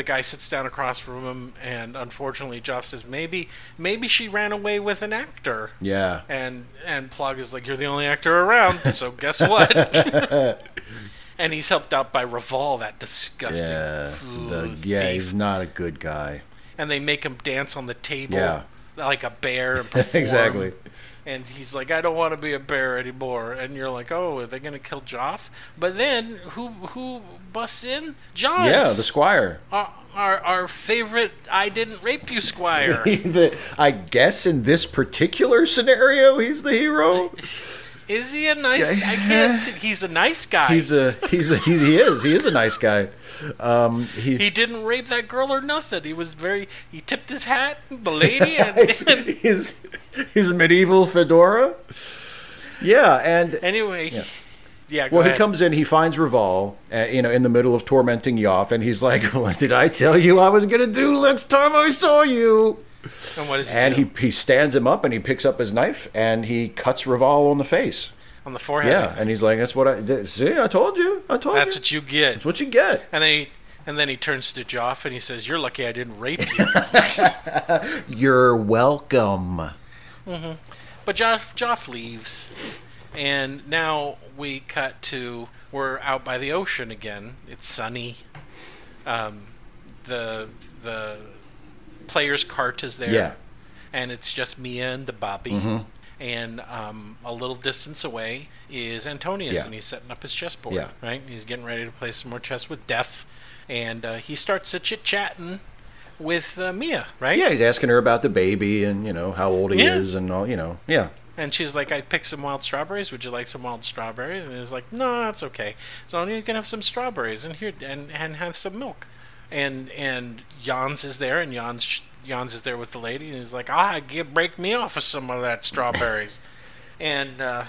the guy sits down across from him, and unfortunately, Joff says, "Maybe, maybe she ran away with an actor." Yeah. And and Plog is like, "You're the only actor around, so guess what?" and he's helped out by Raval, that disgusting. Yeah. The, yeah, thief. he's not a good guy. And they make him dance on the table Yeah. Like a bear and perform. exactly. And he's like, "I don't want to be a bear anymore." And you're like, "Oh, are they gonna kill Joff?" But then who who busts in? John. Yeah, the squire. our, our our favorite "I didn't rape you" squire. The- I guess in this particular scenario, he's the hero. Is he a nice? I can't. He's a nice guy. He's a he's a he's, he is he is a nice guy. Um, he, He didn't rape that girl or nothing. He was very. He tipped his hat, the lady, and, and his his medieval fedora. Yeah, and anyway, yeah. go well, he comes in, he finds Raval, uh, you know, in the middle of tormenting Yoff, and he's like, "What did I tell you I was gonna do next time I saw you?" And what does he And do? he he stands him up, and he picks up his knife, and he cuts Raval on the face. On the forehead. Yeah, and he's like, "That's what I did. See, I told you. I told you. that's you. what you get. That's what you get." And then he and then he turns to Joff and he says, "You're lucky I didn't rape you." You're welcome. but Joff Joff leaves, and now we cut to we're out by the ocean again. It's sunny. Um, the the player's cart is there. Yeah. and it's just Mia and the Bobby. Mm-hmm. And um, a little distance away is Antonius, Yeah. and he's setting up his chessboard. Yeah. Right, he's getting ready to play some more chess with Death, and uh, he starts a chit chatting with uh, Mia. Right, Yeah, he's asking her about the baby and you know how old he Yeah. is and all. You know, yeah. and she's like, "I picked some wild strawberries. Would you like some wild strawberries?" And he's like, "No, that's okay. So you can have some strawberries and here and and have some milk." And and Jans is there, and Jans Jans is there with the lady, and he's like, "Ah, give break me off of some of that strawberries." and uh,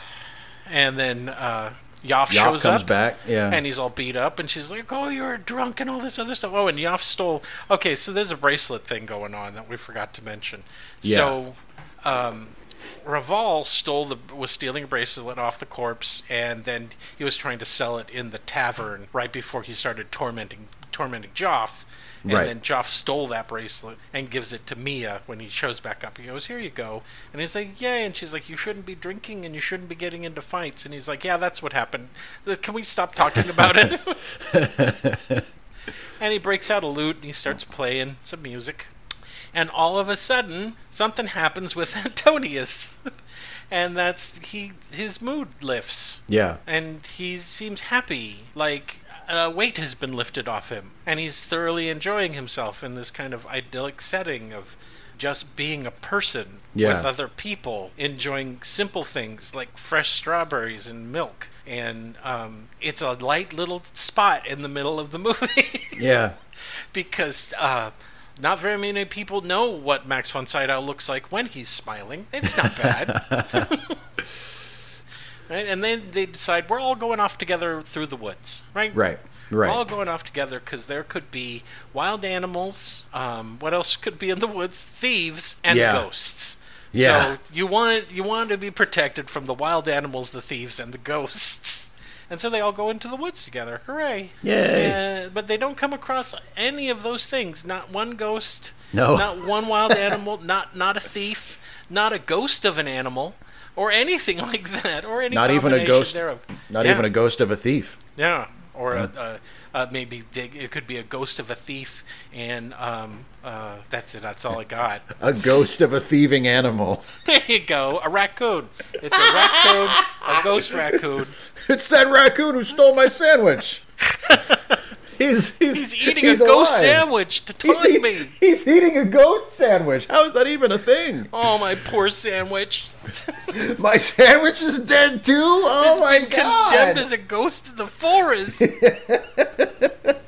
and then uh, Yoff, Yoff shows comes up. back. Yeah. And he's all beat up, and she's like, "Oh, you're drunk and all this other stuff." Oh, and Yoff stole. Okay, so there's a bracelet thing going on that we forgot to mention. Yeah. So, um, Raval stole the was stealing a bracelet off the corpse, and then he was trying to sell it in the tavern right before he started tormenting tormenting Joff. And Right. then Joff stole that bracelet and gives it to Mia when he shows back up. He goes, "Here you go," and he's like, "Yay!" And she's like, "You shouldn't be drinking and you shouldn't be getting into fights." And he's like, "Yeah, that's what happened. Uh, Can we stop talking about it?" and he breaks out a lute and he starts playing some music. And all of a sudden, something happens with Antonius, and that's he his mood lifts yeah. and he seems happy, like a weight has been lifted off him, and he's thoroughly enjoying himself in this kind of idyllic setting of just being a person Yeah. with other people, enjoying simple things like fresh strawberries and milk. And um, it's a light little spot in the middle of the movie Yeah. because uh, not very many people know what Max von Sydow looks like when he's smiling. It's not bad. right? And then they decide we're all going off together through the woods, right? Right. Right. We're all going off together because there could be wild animals. Um, what else could be in the woods? Thieves and Yeah. ghosts. Yeah. So you want you want to be protected from the wild animals, the thieves, and the ghosts. And so they all go into the woods together. Hooray! Yay. Uh, but they don't come across any of those things. Not one ghost. No. Not one wild animal. Not not a thief. Not a ghost of an animal, or anything like that, or any Not even a ghost. thereof. Not Yeah. even a ghost of a thief. Yeah, or a, a, a maybe it could be a ghost of a thief, and um, uh, that's it. That's all I got. A ghost of a thieving animal. there you go, a raccoon. It's a raccoon, a ghost raccoon. It's that raccoon who stole my sandwich. He's he's, He's eating he's a ghost alive. sandwich to He's, taunt eat- me. he's eating a ghost sandwich. How is that even a thing? Oh, my poor sandwich. My sandwich is dead too. Oh my been god! condemned as a ghost in the forest.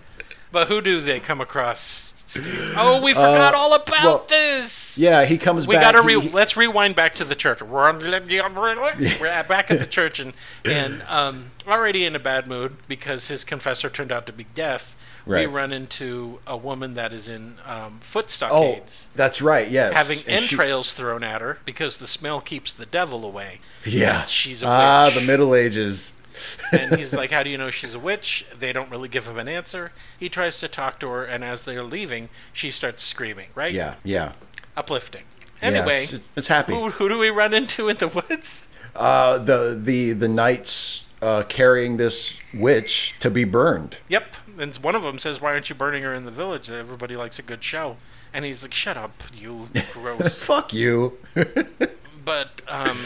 but who do they come across, Steve? Oh, we forgot all about Uh, well, this. yeah, he comes We back. gotta re- he- let's rewind back to the church. We're at- back at the church and and um, already in a bad mood because his confessor turned out to be death. We run into a woman that is in um, foot oh, that's right. Yes, having And she- entrails thrown at her because the smell keeps the devil away. yeah, she's a ah, witch. the Middle Ages. And he's like, "How do you know she's a witch?" They don't really give him an answer. He tries to talk to her, and as they're leaving, she starts screaming. Right? Yeah, yeah. Uplifting. Yeah, Anyway, it's, it's happy. who, who do we run into in the woods? Uh, the the the knights uh, carrying this witch to be burned. Yep. And one of them says, "Why aren't you burning her in the village? Everybody likes a good show." And he's like, "Shut up, you gross." Fuck you. but um,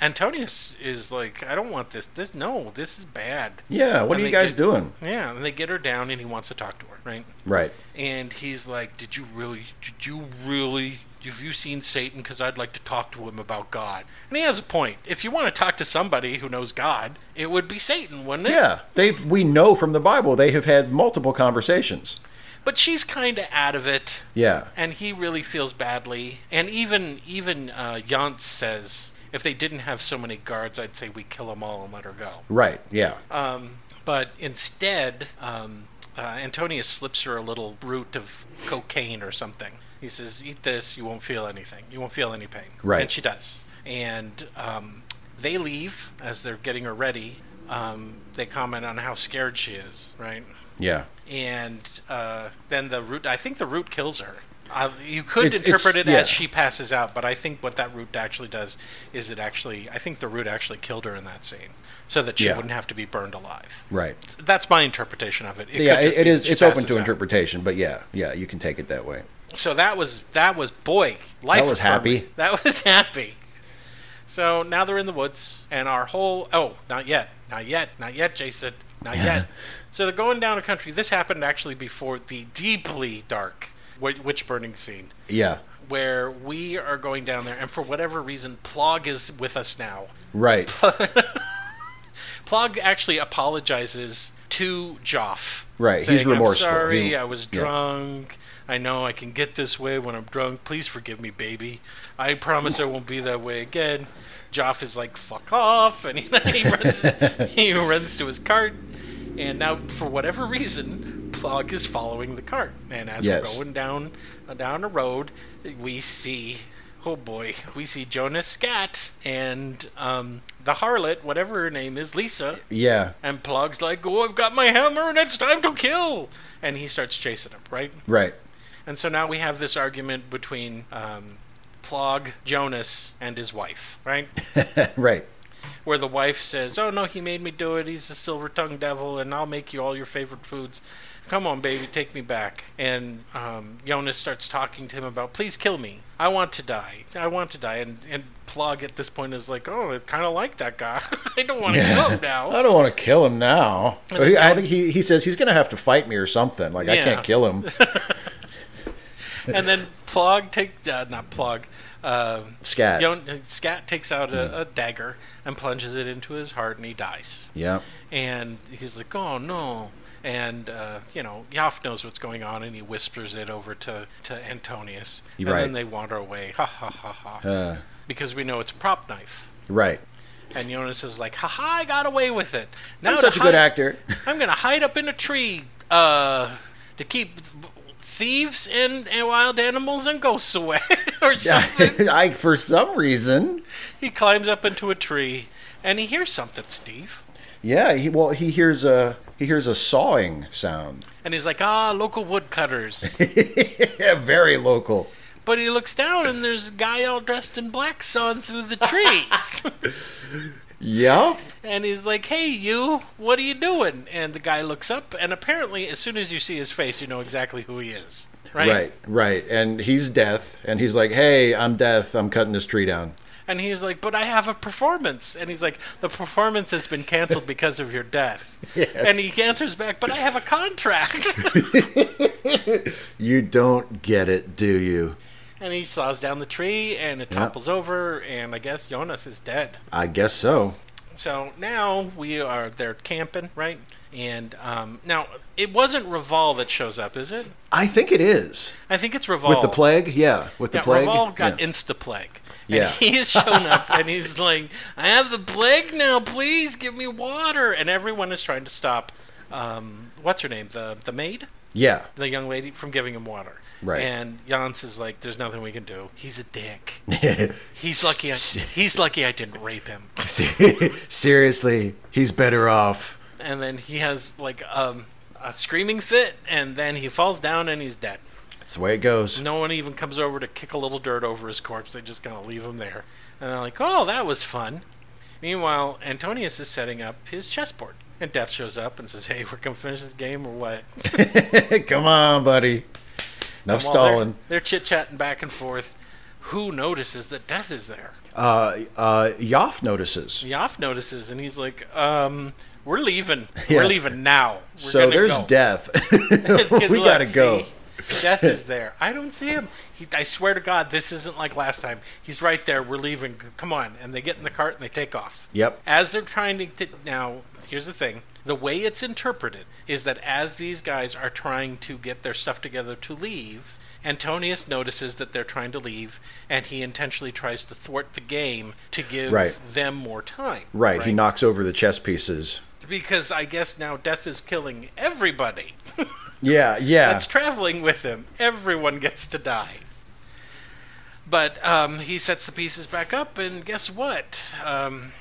Antonius is like, "I don't want this. This no, this is bad." Yeah, what And are you guys get- doing? Yeah, and they get her down, and he wants to talk to her, right? Right. And he's like, "Did you really? Did you really? Have you seen Satan? Because I'd like to talk to him about God." And he has a point. If you want to talk to somebody who knows God, it would be Satan, wouldn't it? Yeah, they we know from the Bible they have had multiple conversations. But she's kind of out of it. Yeah. and he really feels badly. And even even uh, Jantz says, if they didn't have so many guards, I'd say we kill them all and let her go. Right. Yeah. Um, but instead, um, uh, Antonius slips her a little root of cocaine or something. He says, "Eat this. You won't feel anything. You won't feel any pain." Right. And she does. And um, they leave as they're getting her ready. Um, they comment on how scared she is. Right yeah. and uh, then the root. I think the root kills her. Uh, you could It's- interpret it yeah. as she passes out, but I think what that root actually does is it actually. I think the root actually killed her in that scene, so that she Yeah. wouldn't have to be burned alive. Right. That's my interpretation of it. it yeah. could just It, it is. that It's open to out. interpretation, but yeah, yeah, you can take it that way. So that was that was boy life. was affirming. happy. That was happy. So now they're in the woods, and our whole oh, not yet, not yet, not yet, Jason, not yet. so they're going down a country. This happened actually before the deeply dark witch burning scene, Yeah. where we are going down there, and for whatever reason, Plog is with us now. Right. Plog actually apologizes to Joff. Right, he's remorseful. I'm sorry, He- I was yeah. drunk. I know I can get this way when I'm drunk. Please forgive me, baby. I promise I won't be that way again. Joff is like, fuck off, and he, he runs he runs to his cart. And now, for whatever reason, Plog is following the cart. And as Yes. we're going down uh, down a road, we see oh boy, we see Jonas Skat and um, the harlot, whatever her name is, Lisa. Yeah. And Plog's like, oh, I've got my hammer and it's time to kill. And he starts chasing him, right? Right. And so now we have this argument between um, Plog, Jonas, and his wife, right? right. Where the wife says, oh, no, he made me do it. He's a silver tongued devil, and I'll make you all your favorite foods. Come on, baby, take me back. And um, Jonas starts talking to him about, please kill me. I want to die. I want to die. And, and Plog at this point is like, oh, I kind of like that guy. I don't want to kill him now. I don't want to kill him now. Then I think he, he says he's going to have to fight me or something. Like I can't kill him. and then Plog take uh, not Plog. Uh, Skat. Yon, Skat takes out a, a dagger and plunges it into his heart, and he dies. Yeah. And he's like, "Oh no!" And uh, you know, Yoff knows what's going on, and he whispers it over to to Antonius, and Right. then they wander away. Ha ha ha ha! Uh, because we know it's a prop knife. right. And Jonas is like, "Ha ha! I got away with it." Now I'm such a good actor. I'm gonna hide up in a tree uh, to keep thieves and, and wild animals and ghosts away, or something. I, for some reason, he climbs up into a tree and he hears something, Steve. yeah. He well, he hears a he hears a sawing sound. And he's like, ah, local woodcutters. Yeah, very local. but he looks down and there's a guy all dressed in black sawing through the tree. Yep. and he's like, hey, you, what are you doing? And the guy looks up, and apparently, as soon as you see his face, you know exactly who he is. Right? Right, right. And he's death, and he's like, "Hey, I'm death. I'm cutting this tree down." And he's like, but I have a performance. And he's like, the performance has been canceled because of your death. Yes. And he answers back, but I have a contract. You don't get it, do you? and he saws down the tree, and it Yeah. topples over, and I guess Jonas is dead. I guess so. So now we are they're camping, right? And um, now it wasn't Raval that shows up, is it? I think it is I think it's Raval with the plague. Yeah, with the Yeah, plague. Raval got yeah. insta plague. Yeah. And he has shown up and he's like, I have the plague now, please give me water. And everyone is trying to stop um, what's her name? The the maid? yeah, The young lady from giving him water. Right. And Jans is like, There's nothing we can do. He's a dick. He's lucky I, he's lucky I didn't rape him. Seriously, he's better off. And then he has like um, a screaming fit and then he falls down and he's dead. That's the way it goes. No one even comes over to kick a little dirt over his corpse. They just kind of leave him there. And they're like, oh, that was fun. Meanwhile, Antonius is setting up his chessboard. And Death shows up and says, hey, we're going to finish this game or what? Come on, buddy. Enough stalling. They're, they're chit chatting back and forth. Who notices that Death is there? Uh, uh, Yoff notices. Yoff notices and he's like, um, we're leaving. Yeah. We're leaving now. We're so there's go. death. We gotta go. see, Death is there. I don't see him. He, I swear to God, this isn't like last time. He's right there. We're leaving. Come on. And they get in the cart and they take off. Yep. As they're trying to. T- now, here's the thing. The way it's interpreted is that as these guys are trying to get their stuff together to leave, Antonius notices that they're trying to leave, and he intentionally tries to thwart the game to give Right. them more time. Right, he knocks over the chess pieces. Because I guess now death is killing everybody. Yeah, yeah. that's traveling with him. Everyone gets to die. But um, he sets the pieces back up, and guess what? Um,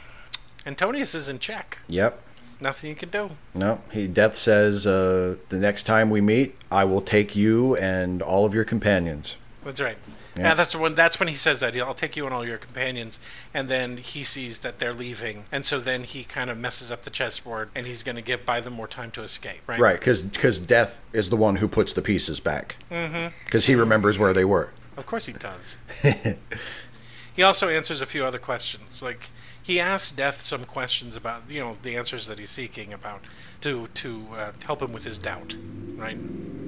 Antonius is in check. yep. Nothing you can do. No, he death says uh, the next time we meet, I will take you and all of your companions. That's right. Yeah. Yeah, that's when that's when he says that. I'll take you and all your companions, and then he sees that they're leaving, and so then he kind of messes up the chessboard, and he's going to give buy them more time to escape. Right. Right, because death is the one who puts the pieces back. Mm-hmm. Because he remembers where they were. Of course he does. he also answers a few other questions. Like he asks Death some questions about you know the answers that he's seeking about to to uh, help him with his doubt, right?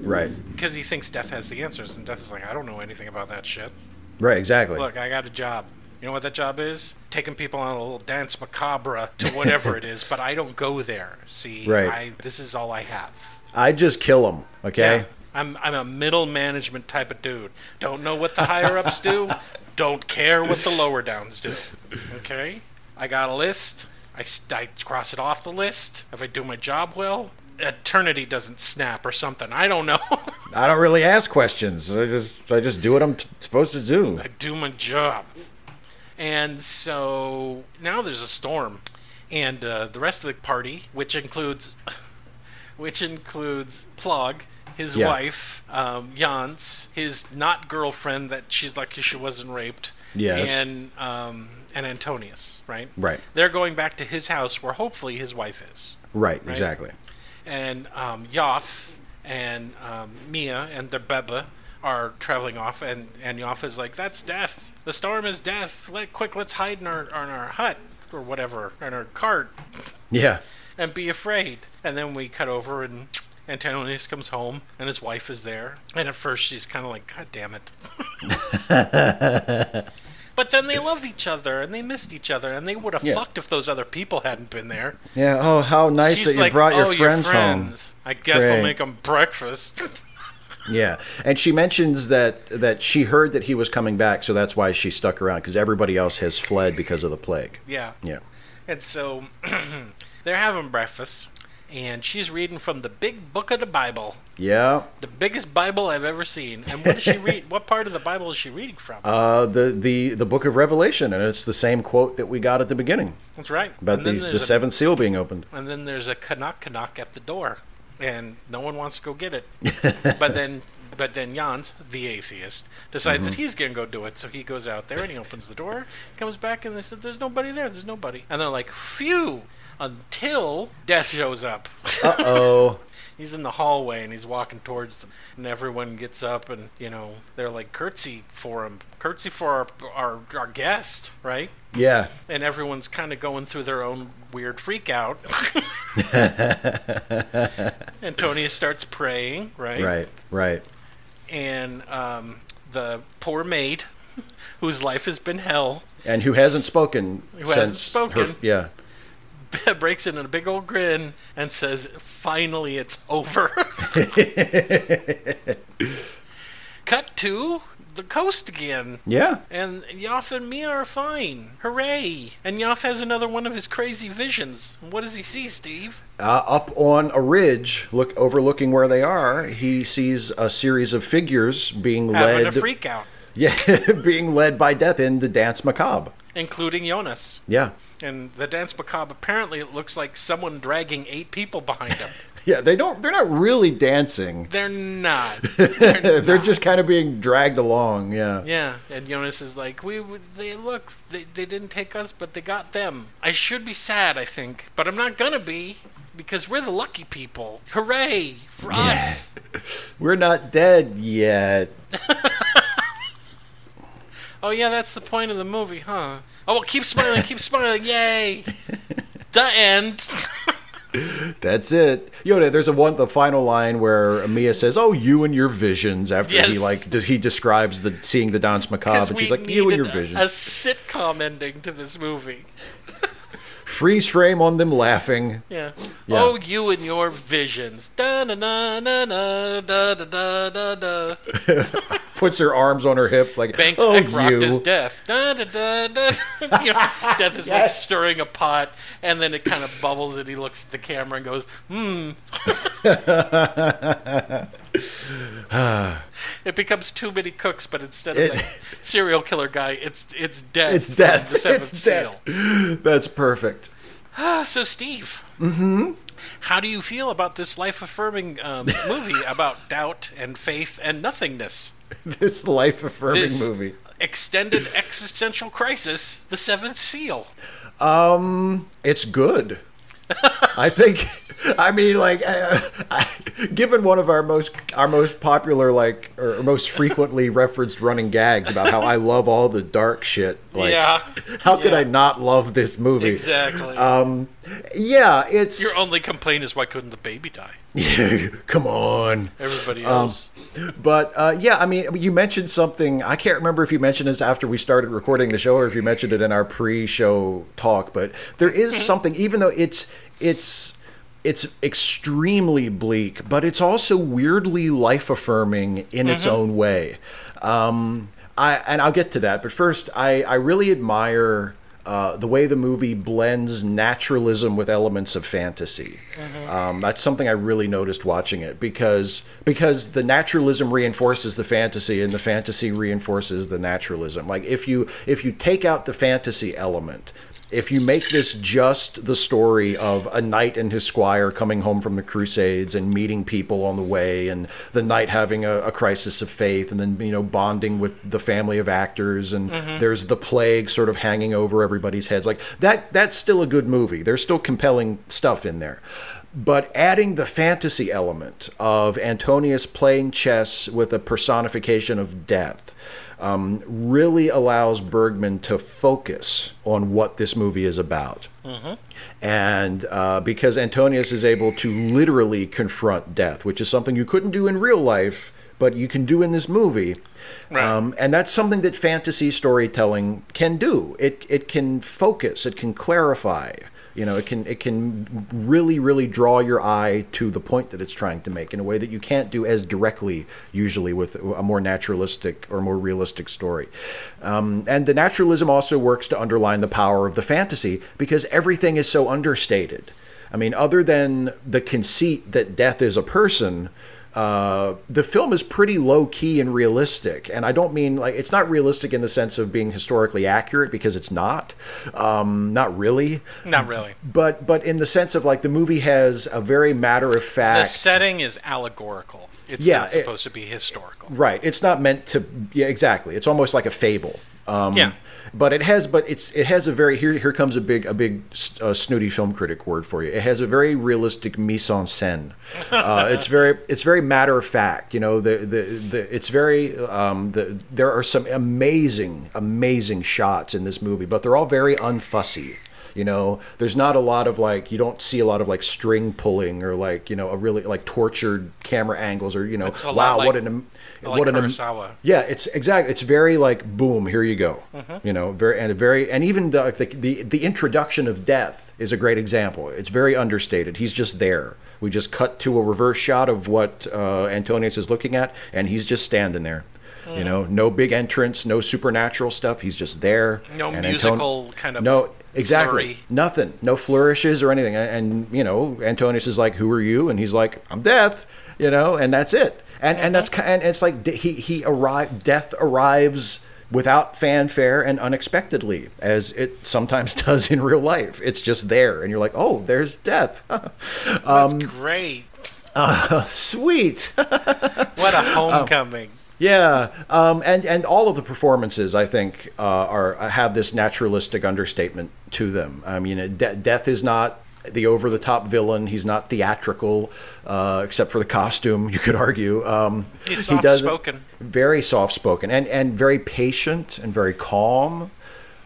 Right. Because he thinks Death has the answers, and Death is like, I don't know anything about that shit. Right, exactly. Look, I got a job. You know what that job is? Taking people on a little dance macabre to whatever it is, but I don't go there. See, Right. I, this is all I have. I just kill them. okay? Yeah. I'm I'm a middle management type of dude. Don't know what the higher ups do. Don't care what the lower downs do. Okay? I got a list. I, I cross it off the list. If I do my job well, eternity doesn't snap or something. I don't know. I don't really ask questions. I just I just do what I'm t- supposed to do. I do my job. And so now there's a storm, and uh, the rest of the party, which includes, which includes Plog, his Yeah. wife, um, Jans, his not girlfriend that she's lucky she wasn't raped, Yes. and um, and Antonius, right? Right. They're going back to his house where hopefully his wife is Right, exactly. and um, Yoff and um, Mia and their Beba are traveling off, and and Yoff is like, "That's death. The storm is death. Let quick, let's hide in our in our hut or whatever, in our cart, Yeah. and be afraid." And then we cut over, and Antonius comes home and his wife is there. And at first she's kind of like, God damn it. but then they love each other and they missed each other and they would have Yeah. fucked if those other people hadn't been there. Yeah. Oh, how nice she's that you like, brought your oh, friends, your friends. I guess Great. I'll make them breakfast. Yeah. And she mentions that that she heard that he was coming back, so that's why she stuck around because everybody else has fled because of the plague. yeah. Yeah. And so they're having breakfast and she's reading from the big book of the Bible. Yeah. The biggest Bible I've ever seen. And what does she read? what part of the Bible is she reading from? Uh, the the the book of Revelation, and it's the same quote that we got at the beginning That's right. about these, the a- seventh seal being opened. And then there's a knock knock at the door, and no one wants to go get it. but then, but then Jans, the atheist, decides Mm-hmm. that he's gonna go do it. So he goes out there and he opens the door, comes back, and they said, "There's nobody there. There's nobody." And they're like, "Phew!" Until death shows up. Uh oh. he's in the hallway and he's walking towards them, and everyone gets up and you know they're like curtsy for him, curtsy for our our, our guest, right? yeah. and everyone's kind of going through their own weird freak out. Antonius starts praying, right? Right. Right. And um, the poor maid, whose life has been hell, And who hasn't spoken Who since hasn't spoken. Her, yeah. breaks in a big old grin and says, "Finally, it's over." Cut to the coast again. Yeah. And Yoff and Mia are fine. Hooray! And Yoff has another one of his crazy visions. What does he see, Steve? Uh, up on a ridge, look overlooking where they are, he sees a series of figures being Having led. a freak out, Yeah, being led by death in the dance macabre. Including Jonas. Yeah. And the dance macabre apparently it looks like someone dragging eight people behind him. Yeah, they don't. They're not really dancing. They're not. They're just kind of being dragged along. Yeah. Yeah, and Jonas is like, "We, we- they look, they, they didn't take us, but they got them. I should be sad, I think, but I'm not gonna be because we're the lucky people. Hooray for us!" We're not dead yet. Oh yeah, that's the point of the movie, huh? Oh, well, keep smiling, keep smiling, yay! The end. That's it. Yoda, there's a one the final line where Mia says, "Oh, you and your visions." After he like d- he describes the seeing the dance macabre, and she's like, "You and your visions." a sitcom ending to this movie. Freeze frame on them laughing. Yeah. Yeah. Oh, you and your visions. Da na na na na da da da da da. Puts her arms on her hips like, Bank "Oh, rocked you." his death. Da da da da. you know, death is like Yes. stirring a pot, and then it kind of bubbles, and he looks at the camera and goes, "Hmm." it becomes too many cooks, but instead of It- the serial killer guy, it's it's death. It's death. The seventh It's seal. That's perfect. Ah, so Steve. Mm-hmm. How do you feel about this life-affirming um, movie about doubt and faith and nothingness? This life affirming movie. extended existential crisis, The Seventh Seal. Um, It's good. I think. I mean, like, uh, I, given one of our most our most popular, like, or most frequently referenced running gags about how I love all the dark shit. Like, yeah, How could. I not love this movie? exactly. Yeah, it's. Your only complaint is why couldn't the baby die? Yeah, come on. Everybody Um, else. But uh, yeah, I mean, you mentioned something. I can't remember if you mentioned this after we started recording the show or if you mentioned it in our pre-show talk. But there is something, even though it's it's it's extremely bleak, but it's also weirdly life-affirming in its own way. Um, I and I'll get to that. But first, I I really admire. Uh, the way the movie blends naturalism with elements of fantasy. Um, that's something I really noticed watching it because because the naturalism reinforces the fantasy and the fantasy reinforces the naturalism. Like if you if you take out the fantasy element, if you make this just the story of a knight and his squire coming home from the crusades and meeting people on the way and the knight having a, a crisis of faith and then you know bonding with the family of actors and mm-hmm. there's the plague sort of hanging over everybody's heads. Like that that's still a good movie. There's still compelling stuff in there. But adding the fantasy element of Antonius playing chess with a personification of death um, really allows Bergman to focus on what this movie is about. And uh, because Antonius is able to literally confront death, which is something you couldn't do in real life, but you can do in this movie. Right. Um, and that's something that fantasy storytelling can do. It, it can focus, it can clarify. You know, it can it can really really draw your eye to the point that it's trying to make in a way that you can't do as directly usually with a more naturalistic or more realistic story. Um, and the naturalism also works to underline the power of the fantasy because everything is so understated. I mean, other than the conceit that death is a person, uh, the film is pretty low key and realistic. And I don't mean like it's not realistic in the sense of being historically accurate because it's not, um, not really. Not really. But but in the sense of like the movie has a very matter of fact. The setting is allegorical. It's Yeah, not it- supposed to be historical. Right. It's not meant to. Yeah, exactly. It's almost like a fable. Um, Yeah. But it has, but it's it has a very here here comes a big a big uh, snooty film critic word for you. It has a very realistic mise en scène. Uh, it's very it's very matter of fact. You know the the, the it's very um, the there are some amazing amazing shots in this movie, but they're all very unfussy. You know, there's not a lot of like you don't see a lot of like string pulling or like you know a really like tortured camera angles or you know It's a lot wow like- what an like what an Kurosawa. yeah, it's exactly. It's very like boom. Here you go. Mm-hmm. You know, very and very and even the, the the the introduction of death is a great example. It's very understated. He's just there. We just cut to a reverse shot of what uh, Antonius is looking at, and he's just standing there. You know, Mm. no big entrance, no supernatural stuff. He's just there. No And Anton- musical kind of no exactly flurry. nothing, no flourishes or anything. And, and you know, Antonius is like, "Who are you?" And he's like, "I'm death." You know, and that's it. And and that's ki- and it's like he he arrive. Death arrives without fanfare and unexpectedly, as it sometimes does in real life. It's just there, and you're like, "Oh, there's death." That's Um, great. Sweet. What a homecoming. Yeah, um, and and all of the performances I think uh, are have this naturalistic understatement to them. I mean, de- death is not the over the top villain. He's not theatrical, uh, except for the costume. You could argue. Um, He's he soft-spoken. very soft spoken, and and very patient and very calm.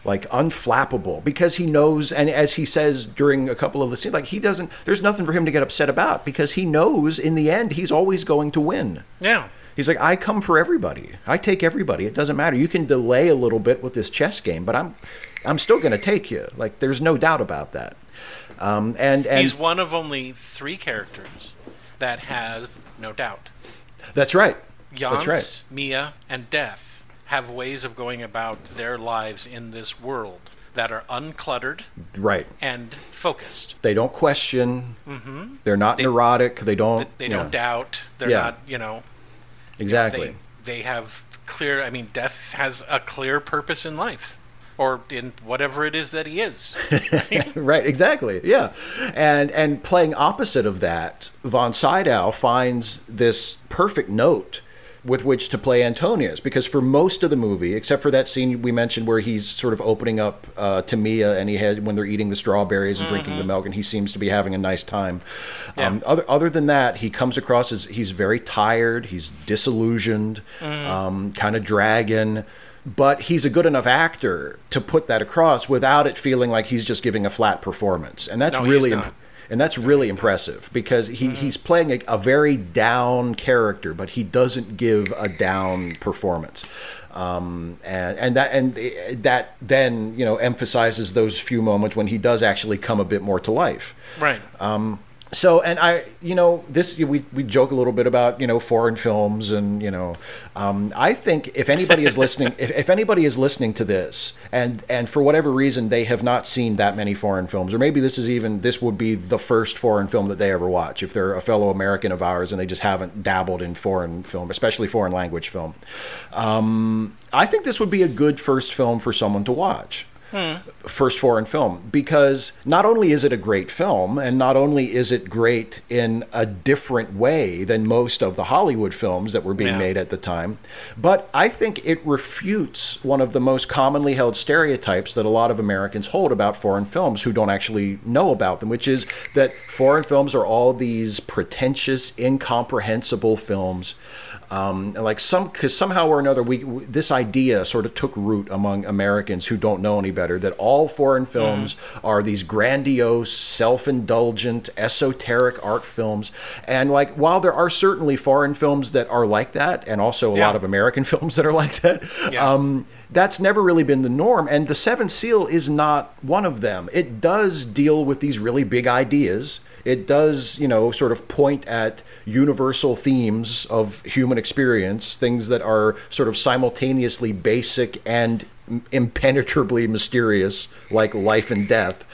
Like unflappable because he knows, and as he says during a couple of the scenes, like he doesn't. There's nothing for him to get upset about because he knows in the end he's always going to win. Yeah. He's like, I come for everybody. I take everybody. It doesn't matter. You can delay a little bit with this chess game, but I'm, I'm still going to take you. Like, there's no doubt about that. Um, and and He's one of only three characters that have no doubt. that's right. That's right. Mia, and Death have ways of going about their lives in this world that are uncluttered Right. and focused. They don't question. They're not neurotic. They don't. They yeah, don't doubt. They're Yeah. not, you know, Exactly. they they have clear. I mean, Death has a clear purpose in life, or in whatever it is that he is. right exactly yeah. And and playing opposite of that von sydow finds this perfect note with which to play antonius because for most of the movie except for that scene we mentioned where he's sort of opening up uh, to mia and he had when they're eating the strawberries and drinking the milk and he seems to be having a nice time. Um, other, other than that he comes across as he's very tired he's disillusioned um, kind of dragging but he's a good enough actor to put that across without it feeling like he's just giving a flat performance. And that's No, really imp- and that's really impressive because he, he's playing a, a very down character but he doesn't give a down performance. Um, and and that and that then you know emphasizes those few moments when he does actually come a bit more to life. Right. So and i you know this we, we joke a little bit about you know foreign films and you know um, i think if anybody is listening if, if anybody is listening to this and and for whatever reason they have not seen that many foreign films or maybe this is even this would be the first foreign film that they ever watch if they're a fellow american of ours and they just haven't dabbled in foreign film especially foreign language film. Um, i think this would be a good first film for someone to watch first foreign film because not only is it a great film and not only is it great in a different way than most of the Hollywood films that were being Yeah. made at the time, but I think it refutes one of the most commonly held stereotypes that a lot of Americans hold about foreign films who don't actually know about them, which is that foreign films are all these pretentious, incomprehensible films Um, like some, because somehow or another, we w- this idea sort of took root among Americans who don't know any better that all foreign films are these grandiose, self-indulgent, esoteric art films. And like, while there are certainly foreign films that are like that, and also a Yeah. lot of American films that are like that, Yeah. um, that's never really been the norm. And the Seventh Seal is not one of them. It does deal with these really big ideas. It does, you know, sort of point at universal themes of human experience, things that are sort of simultaneously basic and impenetrably mysterious, like life and death.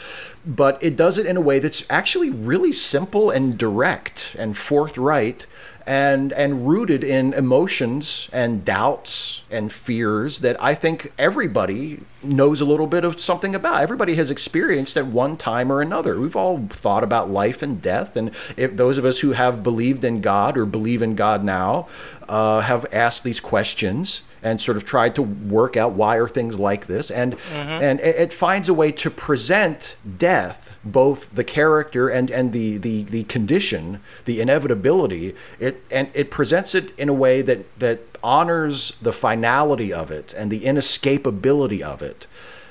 But it does it in a way that's actually really simple and direct and forthright and and rooted in emotions and doubts and fears that I think everybody knows a little bit of something about. Everybody has experienced at one time or another. We've all thought about life and death, and if those of us who have believed in God or believe in God now uh, have asked these questions and sort of tried to work out why are things like this, and and it, it finds a way to present death both the character and and the the the condition, the inevitability. It and it presents it in a way that that honors the finality of it and the inescapability of it.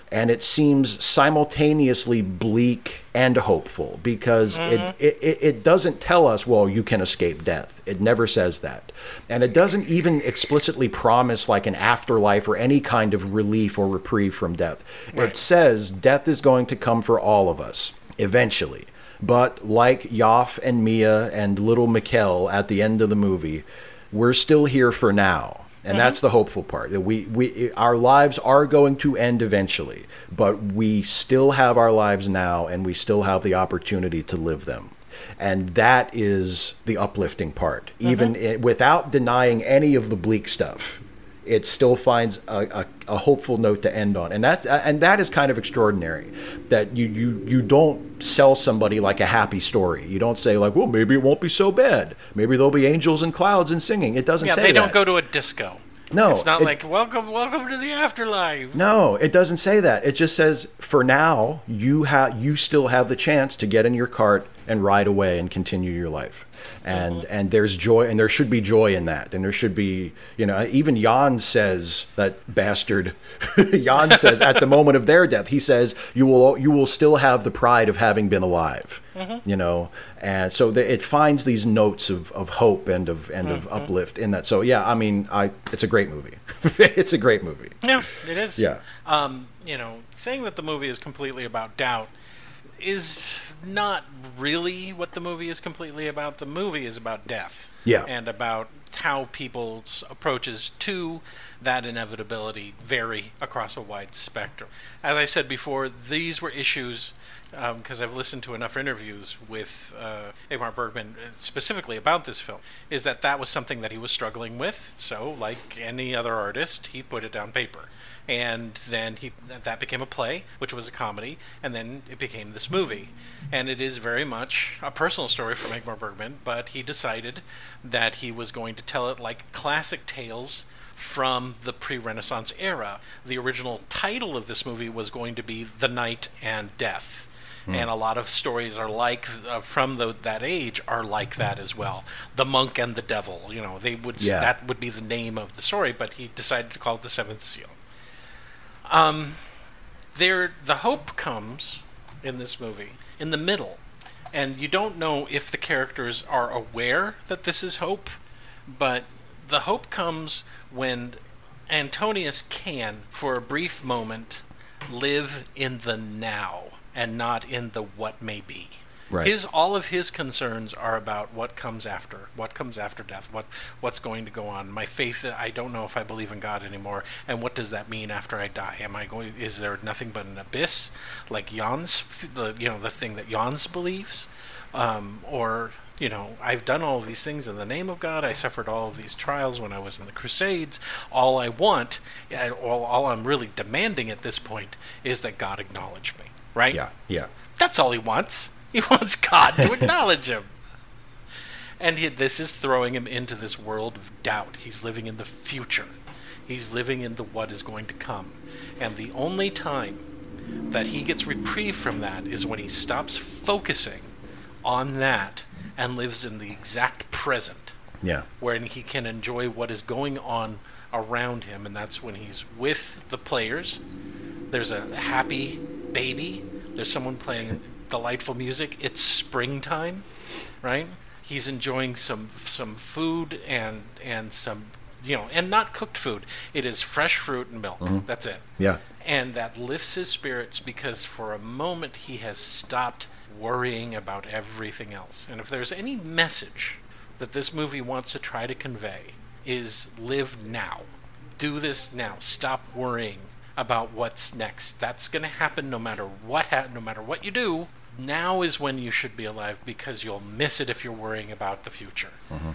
And it seems simultaneously bleak and hopeful because mm-hmm. it, it, it it doesn't tell us, well, you can escape death. It never says that. And it doesn't even explicitly promise like an afterlife or any kind of relief or reprieve from death. Right. It says death is going to come for all of us eventually. But like Jof and Mia and little Mikael at the end of the movie, we're still here for now. And mm-hmm. that's the hopeful part. We, we our lives are going to end eventually, but we still have our lives now and we still have the opportunity to live them. And that is the uplifting part. Mm-hmm. Even i without denying any of the bleak stuff, it still finds a, a, a hopeful note to end on, and that and that is kind of extraordinary. That you you you don't sell somebody like a happy story. You don't say like, well, maybe it won't be so bad. Maybe there'll be angels and clouds and singing. It doesn't say that. Yeah, say they that. don't go to a disco. No, it's not it- like welcome, welcome to the afterlife. No, it doesn't say that. It just says for now you have you still have the chance to get in your cart and ride away and continue your life. And and there's joy and there should be joy in that. And there should be, you know, even Jan says that bastard Jan says at the moment of their death, he says you will you will still have the pride of having been alive. You know, and so the, it finds these notes of, of hope and of and of uplift in that. So yeah, I mean, I it's a great movie. it's a great movie. Yeah, it is. Yeah. Um, you know, saying that the movie is completely about doubt is not really what the movie is completely about. The movie is about death. Yeah. And about how people's approaches to that inevitability vary across a wide spectrum. As I said before, these were issues because I've listened to enough interviews with uh, Ingmar Bergman uh, specifically about this film, is that that was something that he was struggling with. So, like any other artist, he put it down paper and then he that became a play, which was a comedy, and then it became this movie. And it is very much a personal story for Ingmar Bergman, but he decided that he was going to tell it like classic tales from the pre-Renaissance era. The original title of this movie was going to be The Knight and Death. And a lot of stories are like uh, from the, that age are like that as well. The monk and the devil, you know, they would Yeah. that would be the name of the story, but he decided to call it the Seventh Seal. Um, there, the hope comes in this movie in the middle, and you don't know if the characters are aware that this is hope, but the hope comes when Antonius can, for a brief moment, live in the now and not in the what may be. Right. His all of his concerns are about what comes after, what comes after death, what what's going to go on. My faith, I don't know if I believe in God anymore, and what does that mean after I die? Am I going? Is there nothing but an abyss, like Jans, the you know the thing that Jans believes, um, or you know I've done all of these things in the name of God. I suffered all of these trials when I was in the Crusades. All I want, all, all I'm really demanding at this point is that God acknowledge me. Right? Yeah, yeah. That's all he wants. He wants God to acknowledge him. And he, this is throwing him into this world of doubt. He's living in the future. He's living in the what is going to come. And the only time that he gets reprieve from that is when he stops focusing on that and lives in the exact present. Yeah. where he can enjoy what is going on around him, and that's when he's with the players. There's a happy baby. There's someone playing delightful music. It's springtime, right? He's enjoying some some food and and some you know and not cooked food. It is fresh fruit and milk. Mm-hmm. That's it. Yeah. And that lifts his spirits because for a moment he has stopped worrying about everything else. And if there's any message that this movie wants to try to convey is live now. Do this now. Stop worrying about what's next. That's going to happen no matter what ha- no matter what you do. Now is when you should be alive because you'll miss it if you're worrying about the future. Mm-hmm.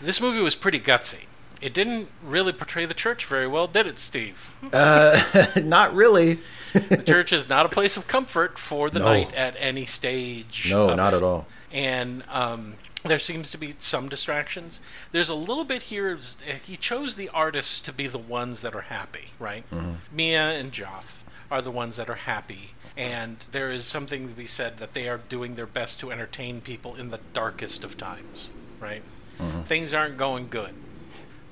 This movie was pretty gutsy. It didn't really portray the church very well, did it, Steve? Uh, not really. the church is not a place of comfort for the No. knight at any stage. No, not it. at all. And um, there seems to be some distractions. There's a little bit here. Eh, he chose the artists to be the ones that are happy, right? Mm-hmm. Mia and Jof are the ones that are happy. And there is something to be said that they are doing their best to entertain people in the darkest of times, right? Things aren't going good.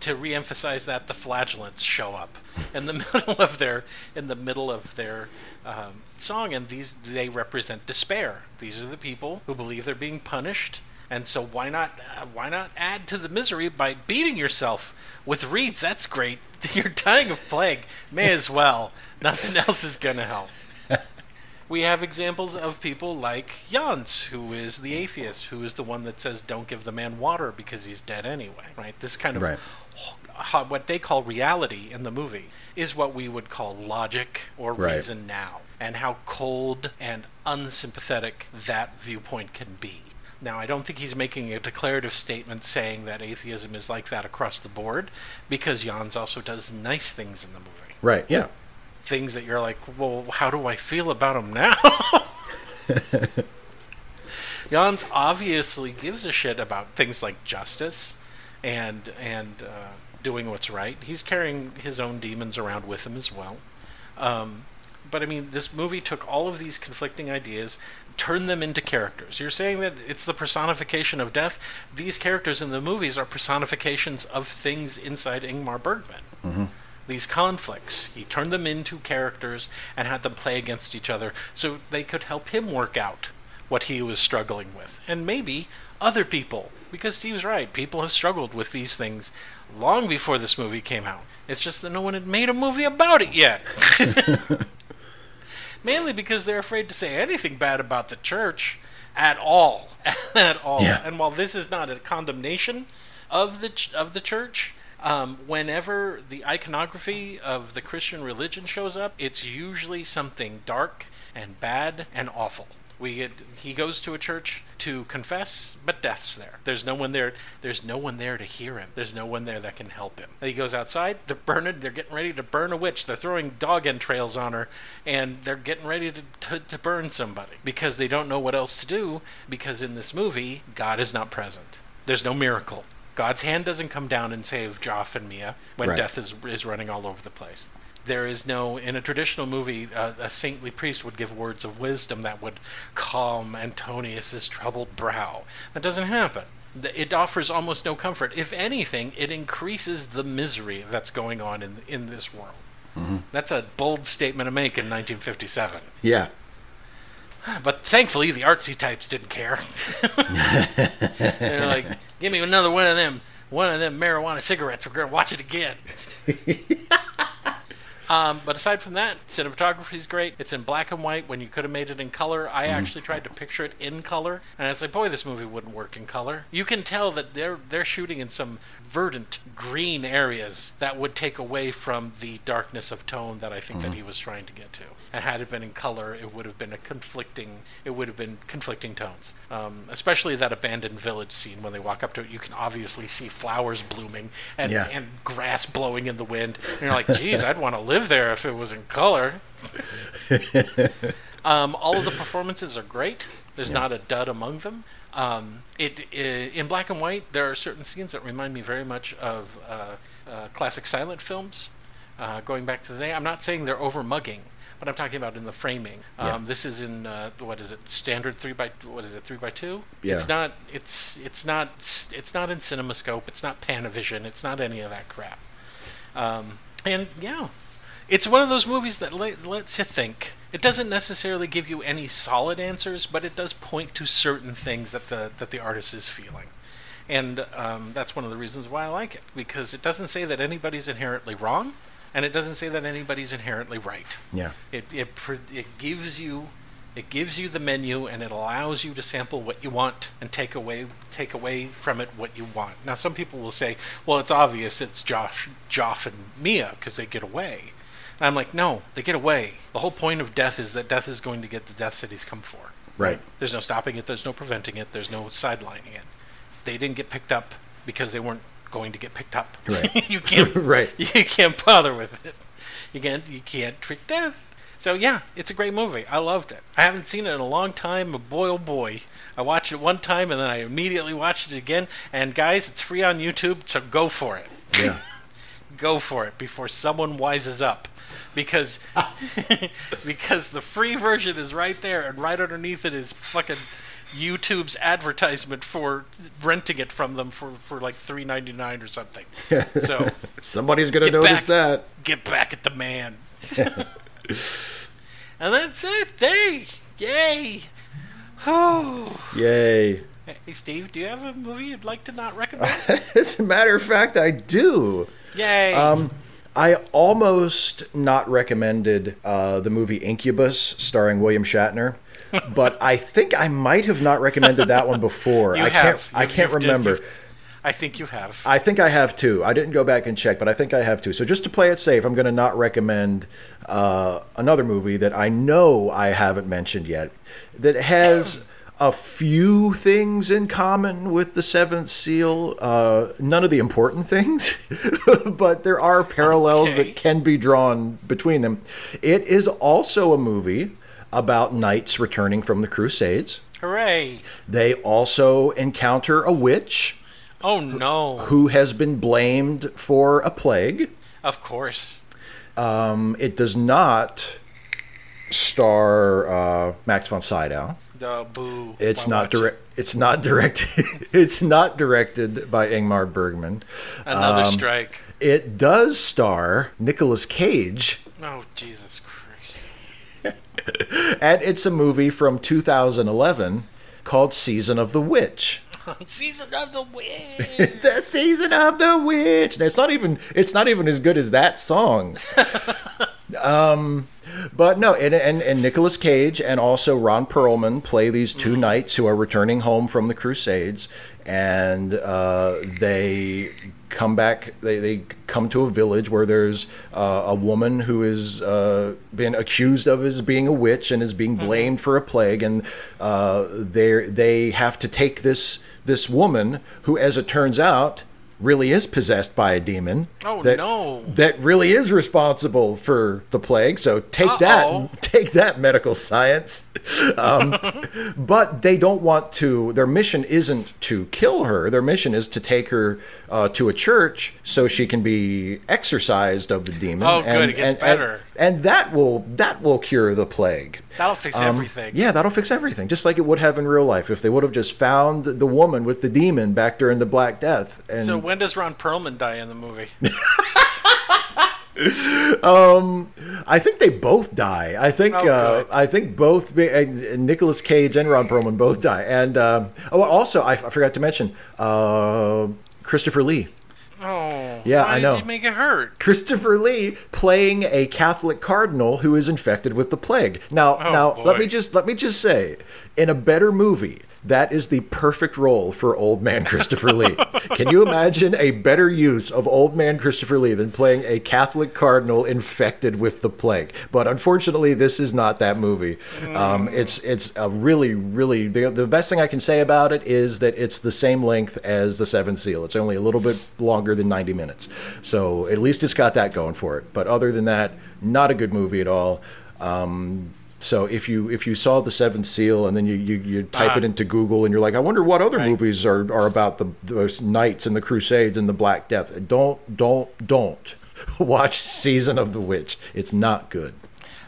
To reemphasize that the flagellants show up in the middle of their in the middle of their um, song and these they represent despair. These are the people who believe they're being punished and so why not uh, why not add to the misery by beating yourself with reeds? That's great. You're dying of plague. May as well. Nothing else is gonna help we have examples of people like Jans, who is the atheist, who is the one that says, "Don't give the man water because he's dead anyway." Right? This kind of Right. ho- what they call reality in the movie is what we would call logic or Right. reason now, and how cold and unsympathetic that viewpoint can be. Now, I don't think he's making a declarative statement saying that atheism is like that across the board, because Jans also does nice things in the movie Right. Yeah. Things that you're like, well, how do I feel about him now? Jans obviously gives a shit about things like justice and and uh, doing what's right. He's carrying his own demons around with him as well. Um, but I mean, this movie took all of these conflicting ideas, turned them into characters. You're saying that it's the personification of death. These characters in the movies are personifications of things inside Ingmar Bergman these conflicts. He turned them into characters and had them play against each other so they could help him work out what he was struggling with. And maybe other people, because Steve's right, people have struggled with these things long before this movie came out. It's just that no one had made a movie about it yet. Mainly because they're afraid to say anything bad about the church at all. at all. Yeah. And while this is not a condemnation of the ch- of the church, um, whenever the iconography of the Christian religion shows up, it's usually something dark and bad and awful. We get, he goes to a church to confess, but death's there. There's no one there. There's no one there to hear him. There's no one there that can help him. He goes outside. They're burning. They're getting ready to burn a witch. They're throwing dog entrails on her, and they're getting ready to, to, to burn somebody because they don't know what else to do. Because in this movie, God is not present. There's no miracle. God's hand doesn't come down and save Jof and Mia when Right. death is is running all over the place. There is no in a traditional movie uh, a saintly priest would give words of wisdom that would calm Antonius's troubled brow. That doesn't happen. It offers almost no comfort. If anything, it increases the misery that's going on in in this world. That's a bold statement to make in 1957. Yeah. But thankfully, the artsy types didn't care. They're like, "Give me another one of them, one of them marijuana cigarettes. We're gonna watch it again." um, but aside from that, cinematography is great. It's in black and white when you could have made it in color. I actually tried to picture it in color, and I was like, "Boy, this movie wouldn't work in color." You can tell that they're they're shooting in some verdant green areas that would take away from the darkness of tone that I think that he was trying to get to. And had it been in color, it would have been a conflicting. It would have been conflicting tones. Um, especially that abandoned village scene when they walk up to it, you can obviously see flowers blooming and Yeah. and grass blowing in the wind. And you're like, geez, I'd want to live there if it was in color. um, all of the performances are great. There's not a dud among them. Um, it i in black and white. There are certain scenes that remind me very much of uh, uh, classic silent films. uh, going back to the day. I'm not saying they're over mugging, but I'm talking about in the framing. Um, Yeah. This is in uh, what is it? Standard three by what is it? Three by two. Yeah. It's not. It's it's not. It's not in CinemaScope. It's not Panavision. It's not any of that crap. Um, and yeah, it's one of those movies that le- lets you think. It doesn't necessarily give you any solid answers, but it does point to certain things that the that the artist is feeling, and um, that's one of the reasons why I like it because it doesn't say that anybody's inherently wrong, and it doesn't say that anybody's inherently right. Yeah. It it it gives you it gives you the menu and it allows you to sample what you want and take away take away from it what you want. Now some people will say, "Well, it's obvious it's Josh, Jof and Mia because they get away." And I'm like, "No, they get away. The whole point of death is that death is going to get the death that he's come for. Right. There's no stopping it, there's no preventing it, there's no sidelining it. They didn't get picked up because they weren't going to get picked up. Right. you can't Right. you can't bother with it. You can't you can't trick death. So yeah, it's a great movie. I loved it. I haven't seen it in a long time, but boy oh boy. I watched it one time and then I immediately watched it again. And guys, it's free on YouTube, so go for it. Yeah. Go for it before someone wises up. Because because the free version is right there and right underneath it is fucking YouTube's advertisement for renting it from them for, for like three ninety nine or something. So Somebody's gonna notice back. that. get back at the man. and that's it. Hey, yay. Oh. Yay. Hey, Steve, do you have a movie you'd like to not recommend? As a matter of fact, I do. Yay. Um, I almost not recommended uh, the movie Incubus starring William Shatner, but I think I might have not recommended that one before. I can't. I You've- can't you've did- remember. I think you have. I think I have too. I didn't go back and check, but I think I have too. So just to play it safe, I'm going to not recommend uh, another movie that I know I haven't mentioned yet that has a few things in common with the Seventh Seal. Uh, none of the important things, but there are parallels Okay. that can be drawn between them. It is also a movie about knights returning from the Crusades. Hooray. They also encounter a witch Oh, no. who has been blamed for a plague. Of course. Um, it does not star uh, Max von Sydow. The boo. It's Why not it? direct. It's not directed. it's not directed by Ingmar Bergman. Another Um, strike. It does star Nicolas Cage, Oh, Jesus Christ. and it's a movie from 2011 called Season of the Witch. Season of the Witch. the season of the witch. And it's not even it's not even as good as that song. um, but no, and, and and Nicolas Cage and also Ron Perlman play these two knights who are returning home from the Crusades, and uh, they come back. They they come to a village where there's uh, a woman who is uh, been accused of as being a witch and is being blamed for a plague, and uh, they they have to take this this woman who, as it turns out, really is possessed by a demon. Oh, that, no. That really is responsible for the plague. So take Uh-oh. that, take that, medical science. Um, but they don't want to. Their mission isn't to kill her. Their mission is to take her uh, to a church so she can be exorcised of the demon. Oh, good, it gets and- better. And, that will that will cure the plague. That'll fix Um, everything. Yeah, that'll fix everything, just like it would have in real life if they would have just found the woman with the demon back during the Black Death. And So when does Ron Perlman die in the movie? I think they both die. I think Oh, uh. I think both uh, Nicolas Cage and Ron Perlman both die. And uh, oh, also I, I forgot to mention uh, Christopher Lee. Oh. Yeah, I know. Did you make it hurt? Christopher Lee playing a Catholic cardinal who is infected with the plague. Now, Oh, now let me just let me just say, in a better movie, that is the perfect role for old man Christopher Lee. Can you imagine a better use of old man Christopher Lee than playing a Catholic cardinal infected with the plague? But unfortunately, this is not that movie. Um, it's it's a really really the, the best thing I can say about it is that it's the same length as the Seventh Seal. It's only a little bit longer than 90 minutes. So at least it's got that going for it. But other than that, not a good movie at all. Um, so if you if you saw the Seventh Seal and then you you, you type it ah. into Google and you're like, I wonder what other Right. movies are, are about the those knights and the Crusades and the Black Death. Don't don't don't. watch Season of the Witch. It's not good.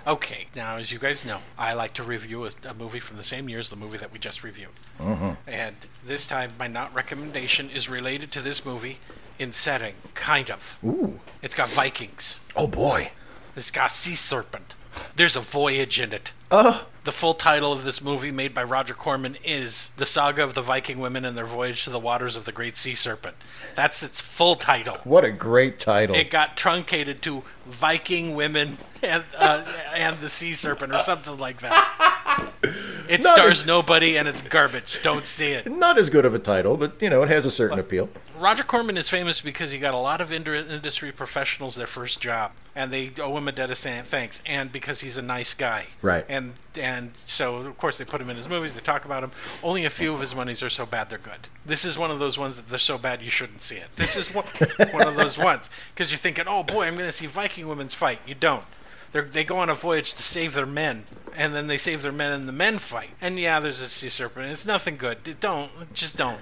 Okay, now as you guys know, I like to review a, a movie from the same year as the movie that we just reviewed. Uh-huh. And this time, my not recommendation is related to this movie in setting, kind of. Ooh. It's got Vikings. Oh boy. It's got sea serpent. There's a voyage in it. Uh The full title of this movie, made by Roger Corman, is The Saga of the Viking Women and Their Voyage to the Waters of the Great Sea Serpent. That's its full title. what a great title. It got truncated to Viking Women and, uh, and the Sea Serpent or something like that. It Not stars as- nobody and it's garbage. Don't see it. Not as good of a title, but you know, it has a certain appeal. Roger Corman is famous because he got a lot of indu- industry professionals their first job, and they owe him a debt of thanks. And because he's a nice guy, Right. And and so of course they put him in his movies. They talk about him. Only a few of his movies are so bad they're good. This is one of those ones that they're so bad you shouldn't see it. This is one, one of those ones because you're thinking, oh boy, I'm going to see Viking women's fight. You don't. They're, they go on a voyage to save their men, and then they save their men, and the men fight. And yeah, there's a sea serpent. It's nothing good. Don't just don't,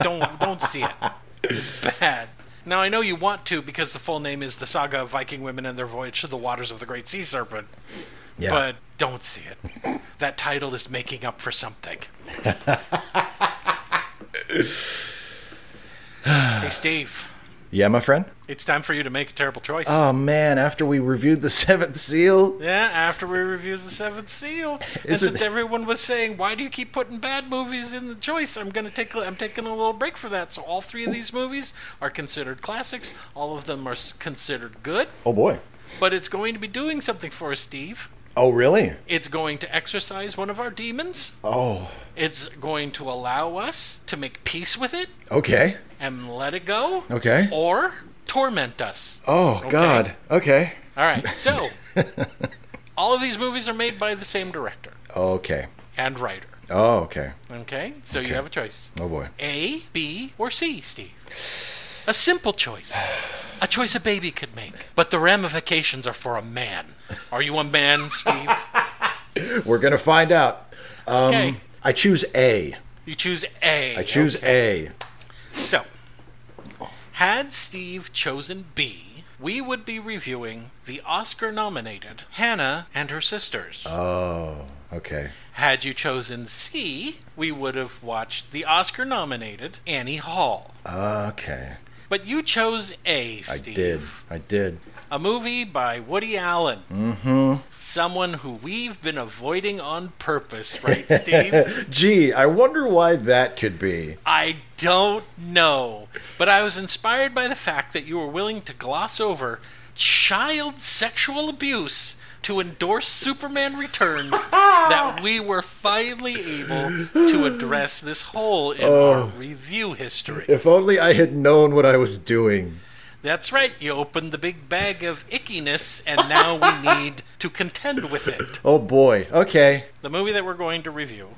don't don't see it. It's bad. Now I know you want to because the full name is the Saga of Viking Women and Their Voyage to the Waters of the Great Sea Serpent. Yeah. But don't see it. That title is making up for something. hey Steve, yeah, my friend. It's time for you to make a terrible choice. Oh man, after we reviewed the Seventh Seal, Yeah, after we reviewed the Seventh Seal, and since everyone was saying, "Why do you keep putting bad movies in the choice?" I'm gonna take. I'm taking a little break for that. So all three of these movies are considered classics. All of them are considered good, oh boy. but it's going to be doing something for us, Steve. Oh really? It's going to exercise one of our demons. Oh, It's going to allow us to make peace with it okay. and let it go, Okay. or torment us. Oh Okay. God. Okay. All right, so all of these movies are made by the same director Okay. and writer. Oh okay. Okay, so you have a choice Oh boy. A, B, or C, Steve. A simple choice. A choice a baby could make. But the ramifications are for a man. Are you a man, Steve? We're gonna find out. Um, okay. I choose A. You choose A. I choose Okay. A. So, had Steve chosen B, we would be reviewing the Oscar nominated Hannah and Her Sisters. Oh. Okay. Had you chosen C, we would have watched the Oscar nominated Annie Hall. Okay. But you chose A, Steve. I did. I did. A movie by Woody Allen. Mm-hmm. Someone who we've been avoiding on purpose, right, Steve? Gee, I wonder why that could be. I don't know. But I was inspired by the fact that you were willing to gloss over child sexual abuse to endorse Superman Returns that we were finally able to address this hole in our review history. If only I had known what I was doing. That's right, you opened the big bag of ickiness, and now we need to contend with it. Oh boy. Okay. The movie that we're going to review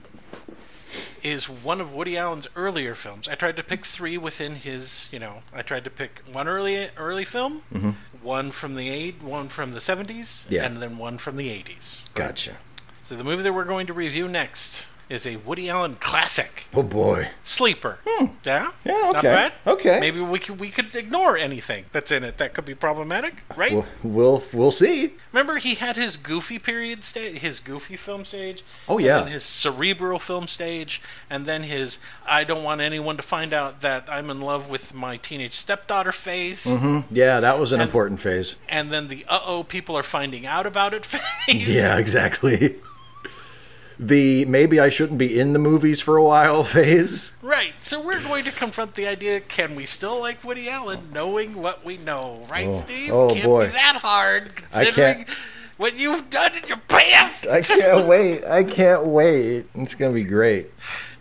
is one of Woody Allen's earlier films. I tried to pick three within his, you know, I tried to pick one early early film, mm-hmm. one from the eight, one from the seventies, Yeah. and then one from the eighties. Gotcha. So the movie that we're going to review next is a Woody Allen classic, Oh boy. Sleeper. Yeah, Yeah, not okay. bad. Okay. maybe we could we could ignore anything that's in it that could be problematic, right? We'll we'll, we'll see. Remember, he had his goofy period stage, his goofy film stage. Oh, yeah. And then his cerebral film stage, and then his I don't want anyone to find out that I'm in love with my teenage stepdaughter phase, Yeah, that was an And- important phase. and then the uh oh people are finding out about it phase. Yeah, exactly. The maybe I shouldn't be in the movies for a while phase. Right. So we're going to confront the idea: Can we still like Woody Allen, knowing what we know? Right, Oh, Steve? oh, can't boy. be that hard, considering what you've done in your past. I can't wait. I can't wait. It's gonna be great.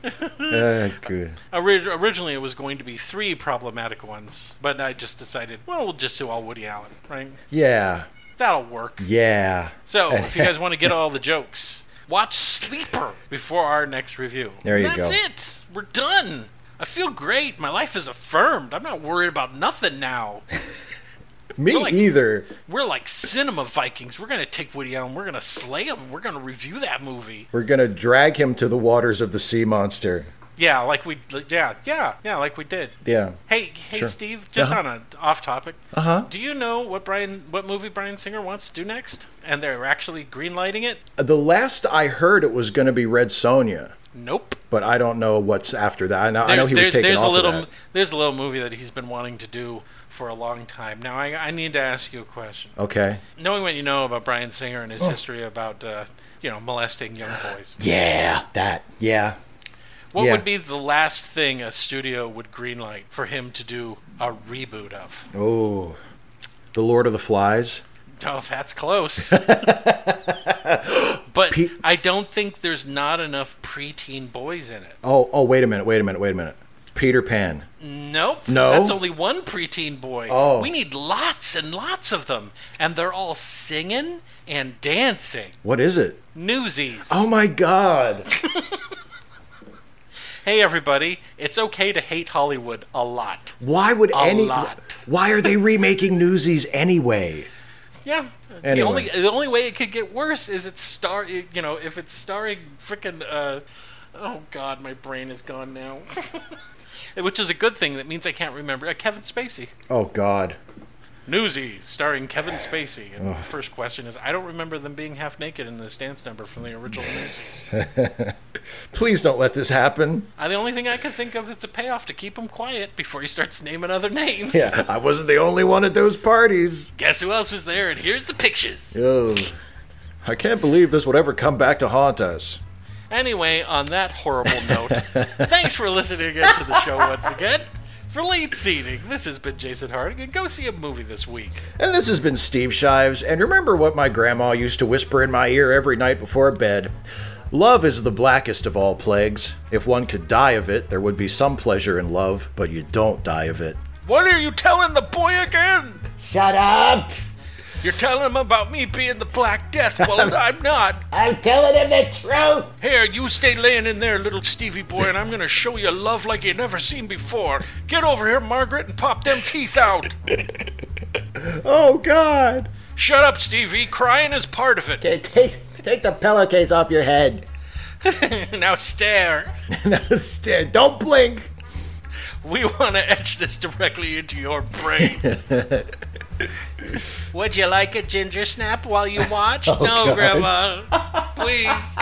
Uh, good. Ori- originally, it was going to be three problematic ones, but I just decided, well, we'll just do all Woody Allen, right? Yeah. That'll work. Yeah. So, if you guys want to get all the jokes, watch Sleeper before our next review. There you That's go. it. We're done. I feel great. My life is affirmed. I'm not worried about nothing now. Me We're like- either. We're like cinema Vikings. We're going to take Woody Allen. We're going to slay him. We're going to review that movie. We're gonna drag him to the waters of the sea monster. Yeah, like we. Yeah, yeah, yeah, like we did. Yeah. Hey, hey, Sure. Steve. Just Uh-huh. on a off topic. Uh huh. Do you know what Brian, what movie Bryan Singer wants to do next? And they're actually greenlighting it. The last I heard, it was going to be Red Sonja, Nope. but I don't know what's after that. I know, I know There's, he was there- taking there's off a of little, that. there's a little movie that he's been wanting to do for a long time. Now, I, I need to ask you a question. Okay. Knowing what you know about Bryan Singer Oh. and his history about, uh, you know, molesting young boys, Yeah, that. Yeah. What Yeah. would be the last thing a studio would greenlight for him to do a reboot of? Oh, The Lord of the Flies. Oh, that's close. but Pe- I don't think there's not enough preteen boys in it. Oh, oh, wait a minute, wait a minute, wait a minute. Peter Pan. Nope. No? That's only one preteen boy. Oh. We need lots and lots of them. And they're all singing and dancing. What is it? Newsies. Oh my God. Hey, everybody. It's okay to hate Hollywood a lot. Why would A any? lot. Why are they remaking Newsies anyway? Yeah. The only the only way it could get worse is it's star you know if it's starring frickin' uh oh god my brain is gone now which is a good thing that means I can't remember uh, Kevin Spacey Oh God. Newsies starring Kevin Spacey and the first question is I don't remember them being half naked in this dance number from the original Newsies Please don't let this happen. uh, the only thing I can think of is a payoff to keep him quiet before he starts naming other names Yeah, I wasn't the only one at those parties. guess who else was there and here's the pictures Oh, I can't believe this would ever come back to haunt us. Anyway, on that horrible note, thanks for listening in to the show once again. For late seating, this has been Jason Harding, and go see a movie this week. And this has been Steve Shives. And remember what my grandma used to whisper in my ear every night before bed. Love is the blackest of all plagues. If one could die of it, there would be some pleasure in love, but you don't die of it. What are you telling the boy again? Shut up! You're telling him about me being the Black Death. Well, I'm not. I'm telling him the truth! Here, you stay laying in there, little Stevie boy, and I'm going to show you love like you never seen before. Get over here, Margaret, and pop them teeth out. Oh, God! Shut up, Stevie. Crying is part of it. Okay, take, take the pillowcase off your head. now stare. now, stare. Don't blink! We want to etch this directly into your brain. Would you like a ginger snap while you watch? Oh, no, God. Grandma. Please.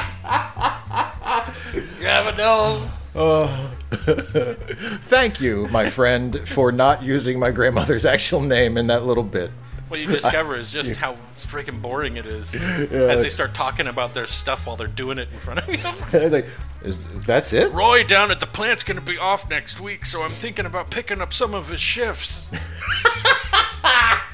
Grandma, no. Oh. Thank you, my friend, for not using my grandmother's actual name in that little bit. What you discover is just how freaking boring it is as they start talking about their stuff while they're doing it in front of you. like, is that's it? Roy down at the plant's going to be off next week, so I'm thinking about picking up some of his shifts.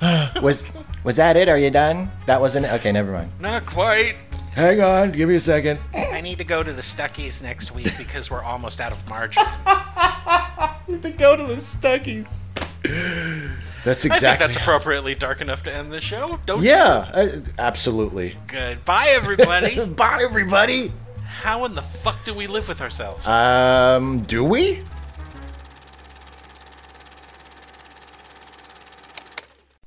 Was was that it? Are you done? That wasn't it? Okay, never mind. Not quite. Hang on, give me a second. I need to go to the Stuckies next week because we're almost out of margarine. Need to go to the Stuckies. That's exactly. I think exactly. that's appropriately dark enough to end the show, don't you? yeah, uh, absolutely. Goodbye, everybody. Bye, everybody. How in the fuck do we live with ourselves? Um, do we?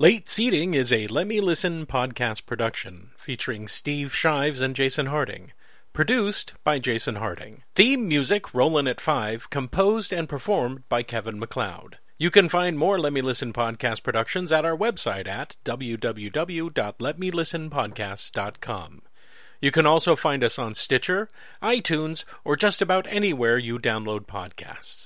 Late Seating is a Let Me Listen podcast production featuring Steve Shives and Jason Harding. Produced by Jason Harding. Theme music Rollin' at Five, composed and performed by Kevin MacLeod. You can find more Let Me Listen podcast productions at our website at www.letmelistenpodcast.com. You can also find us on Stitcher, iTunes, or just about anywhere you download podcasts.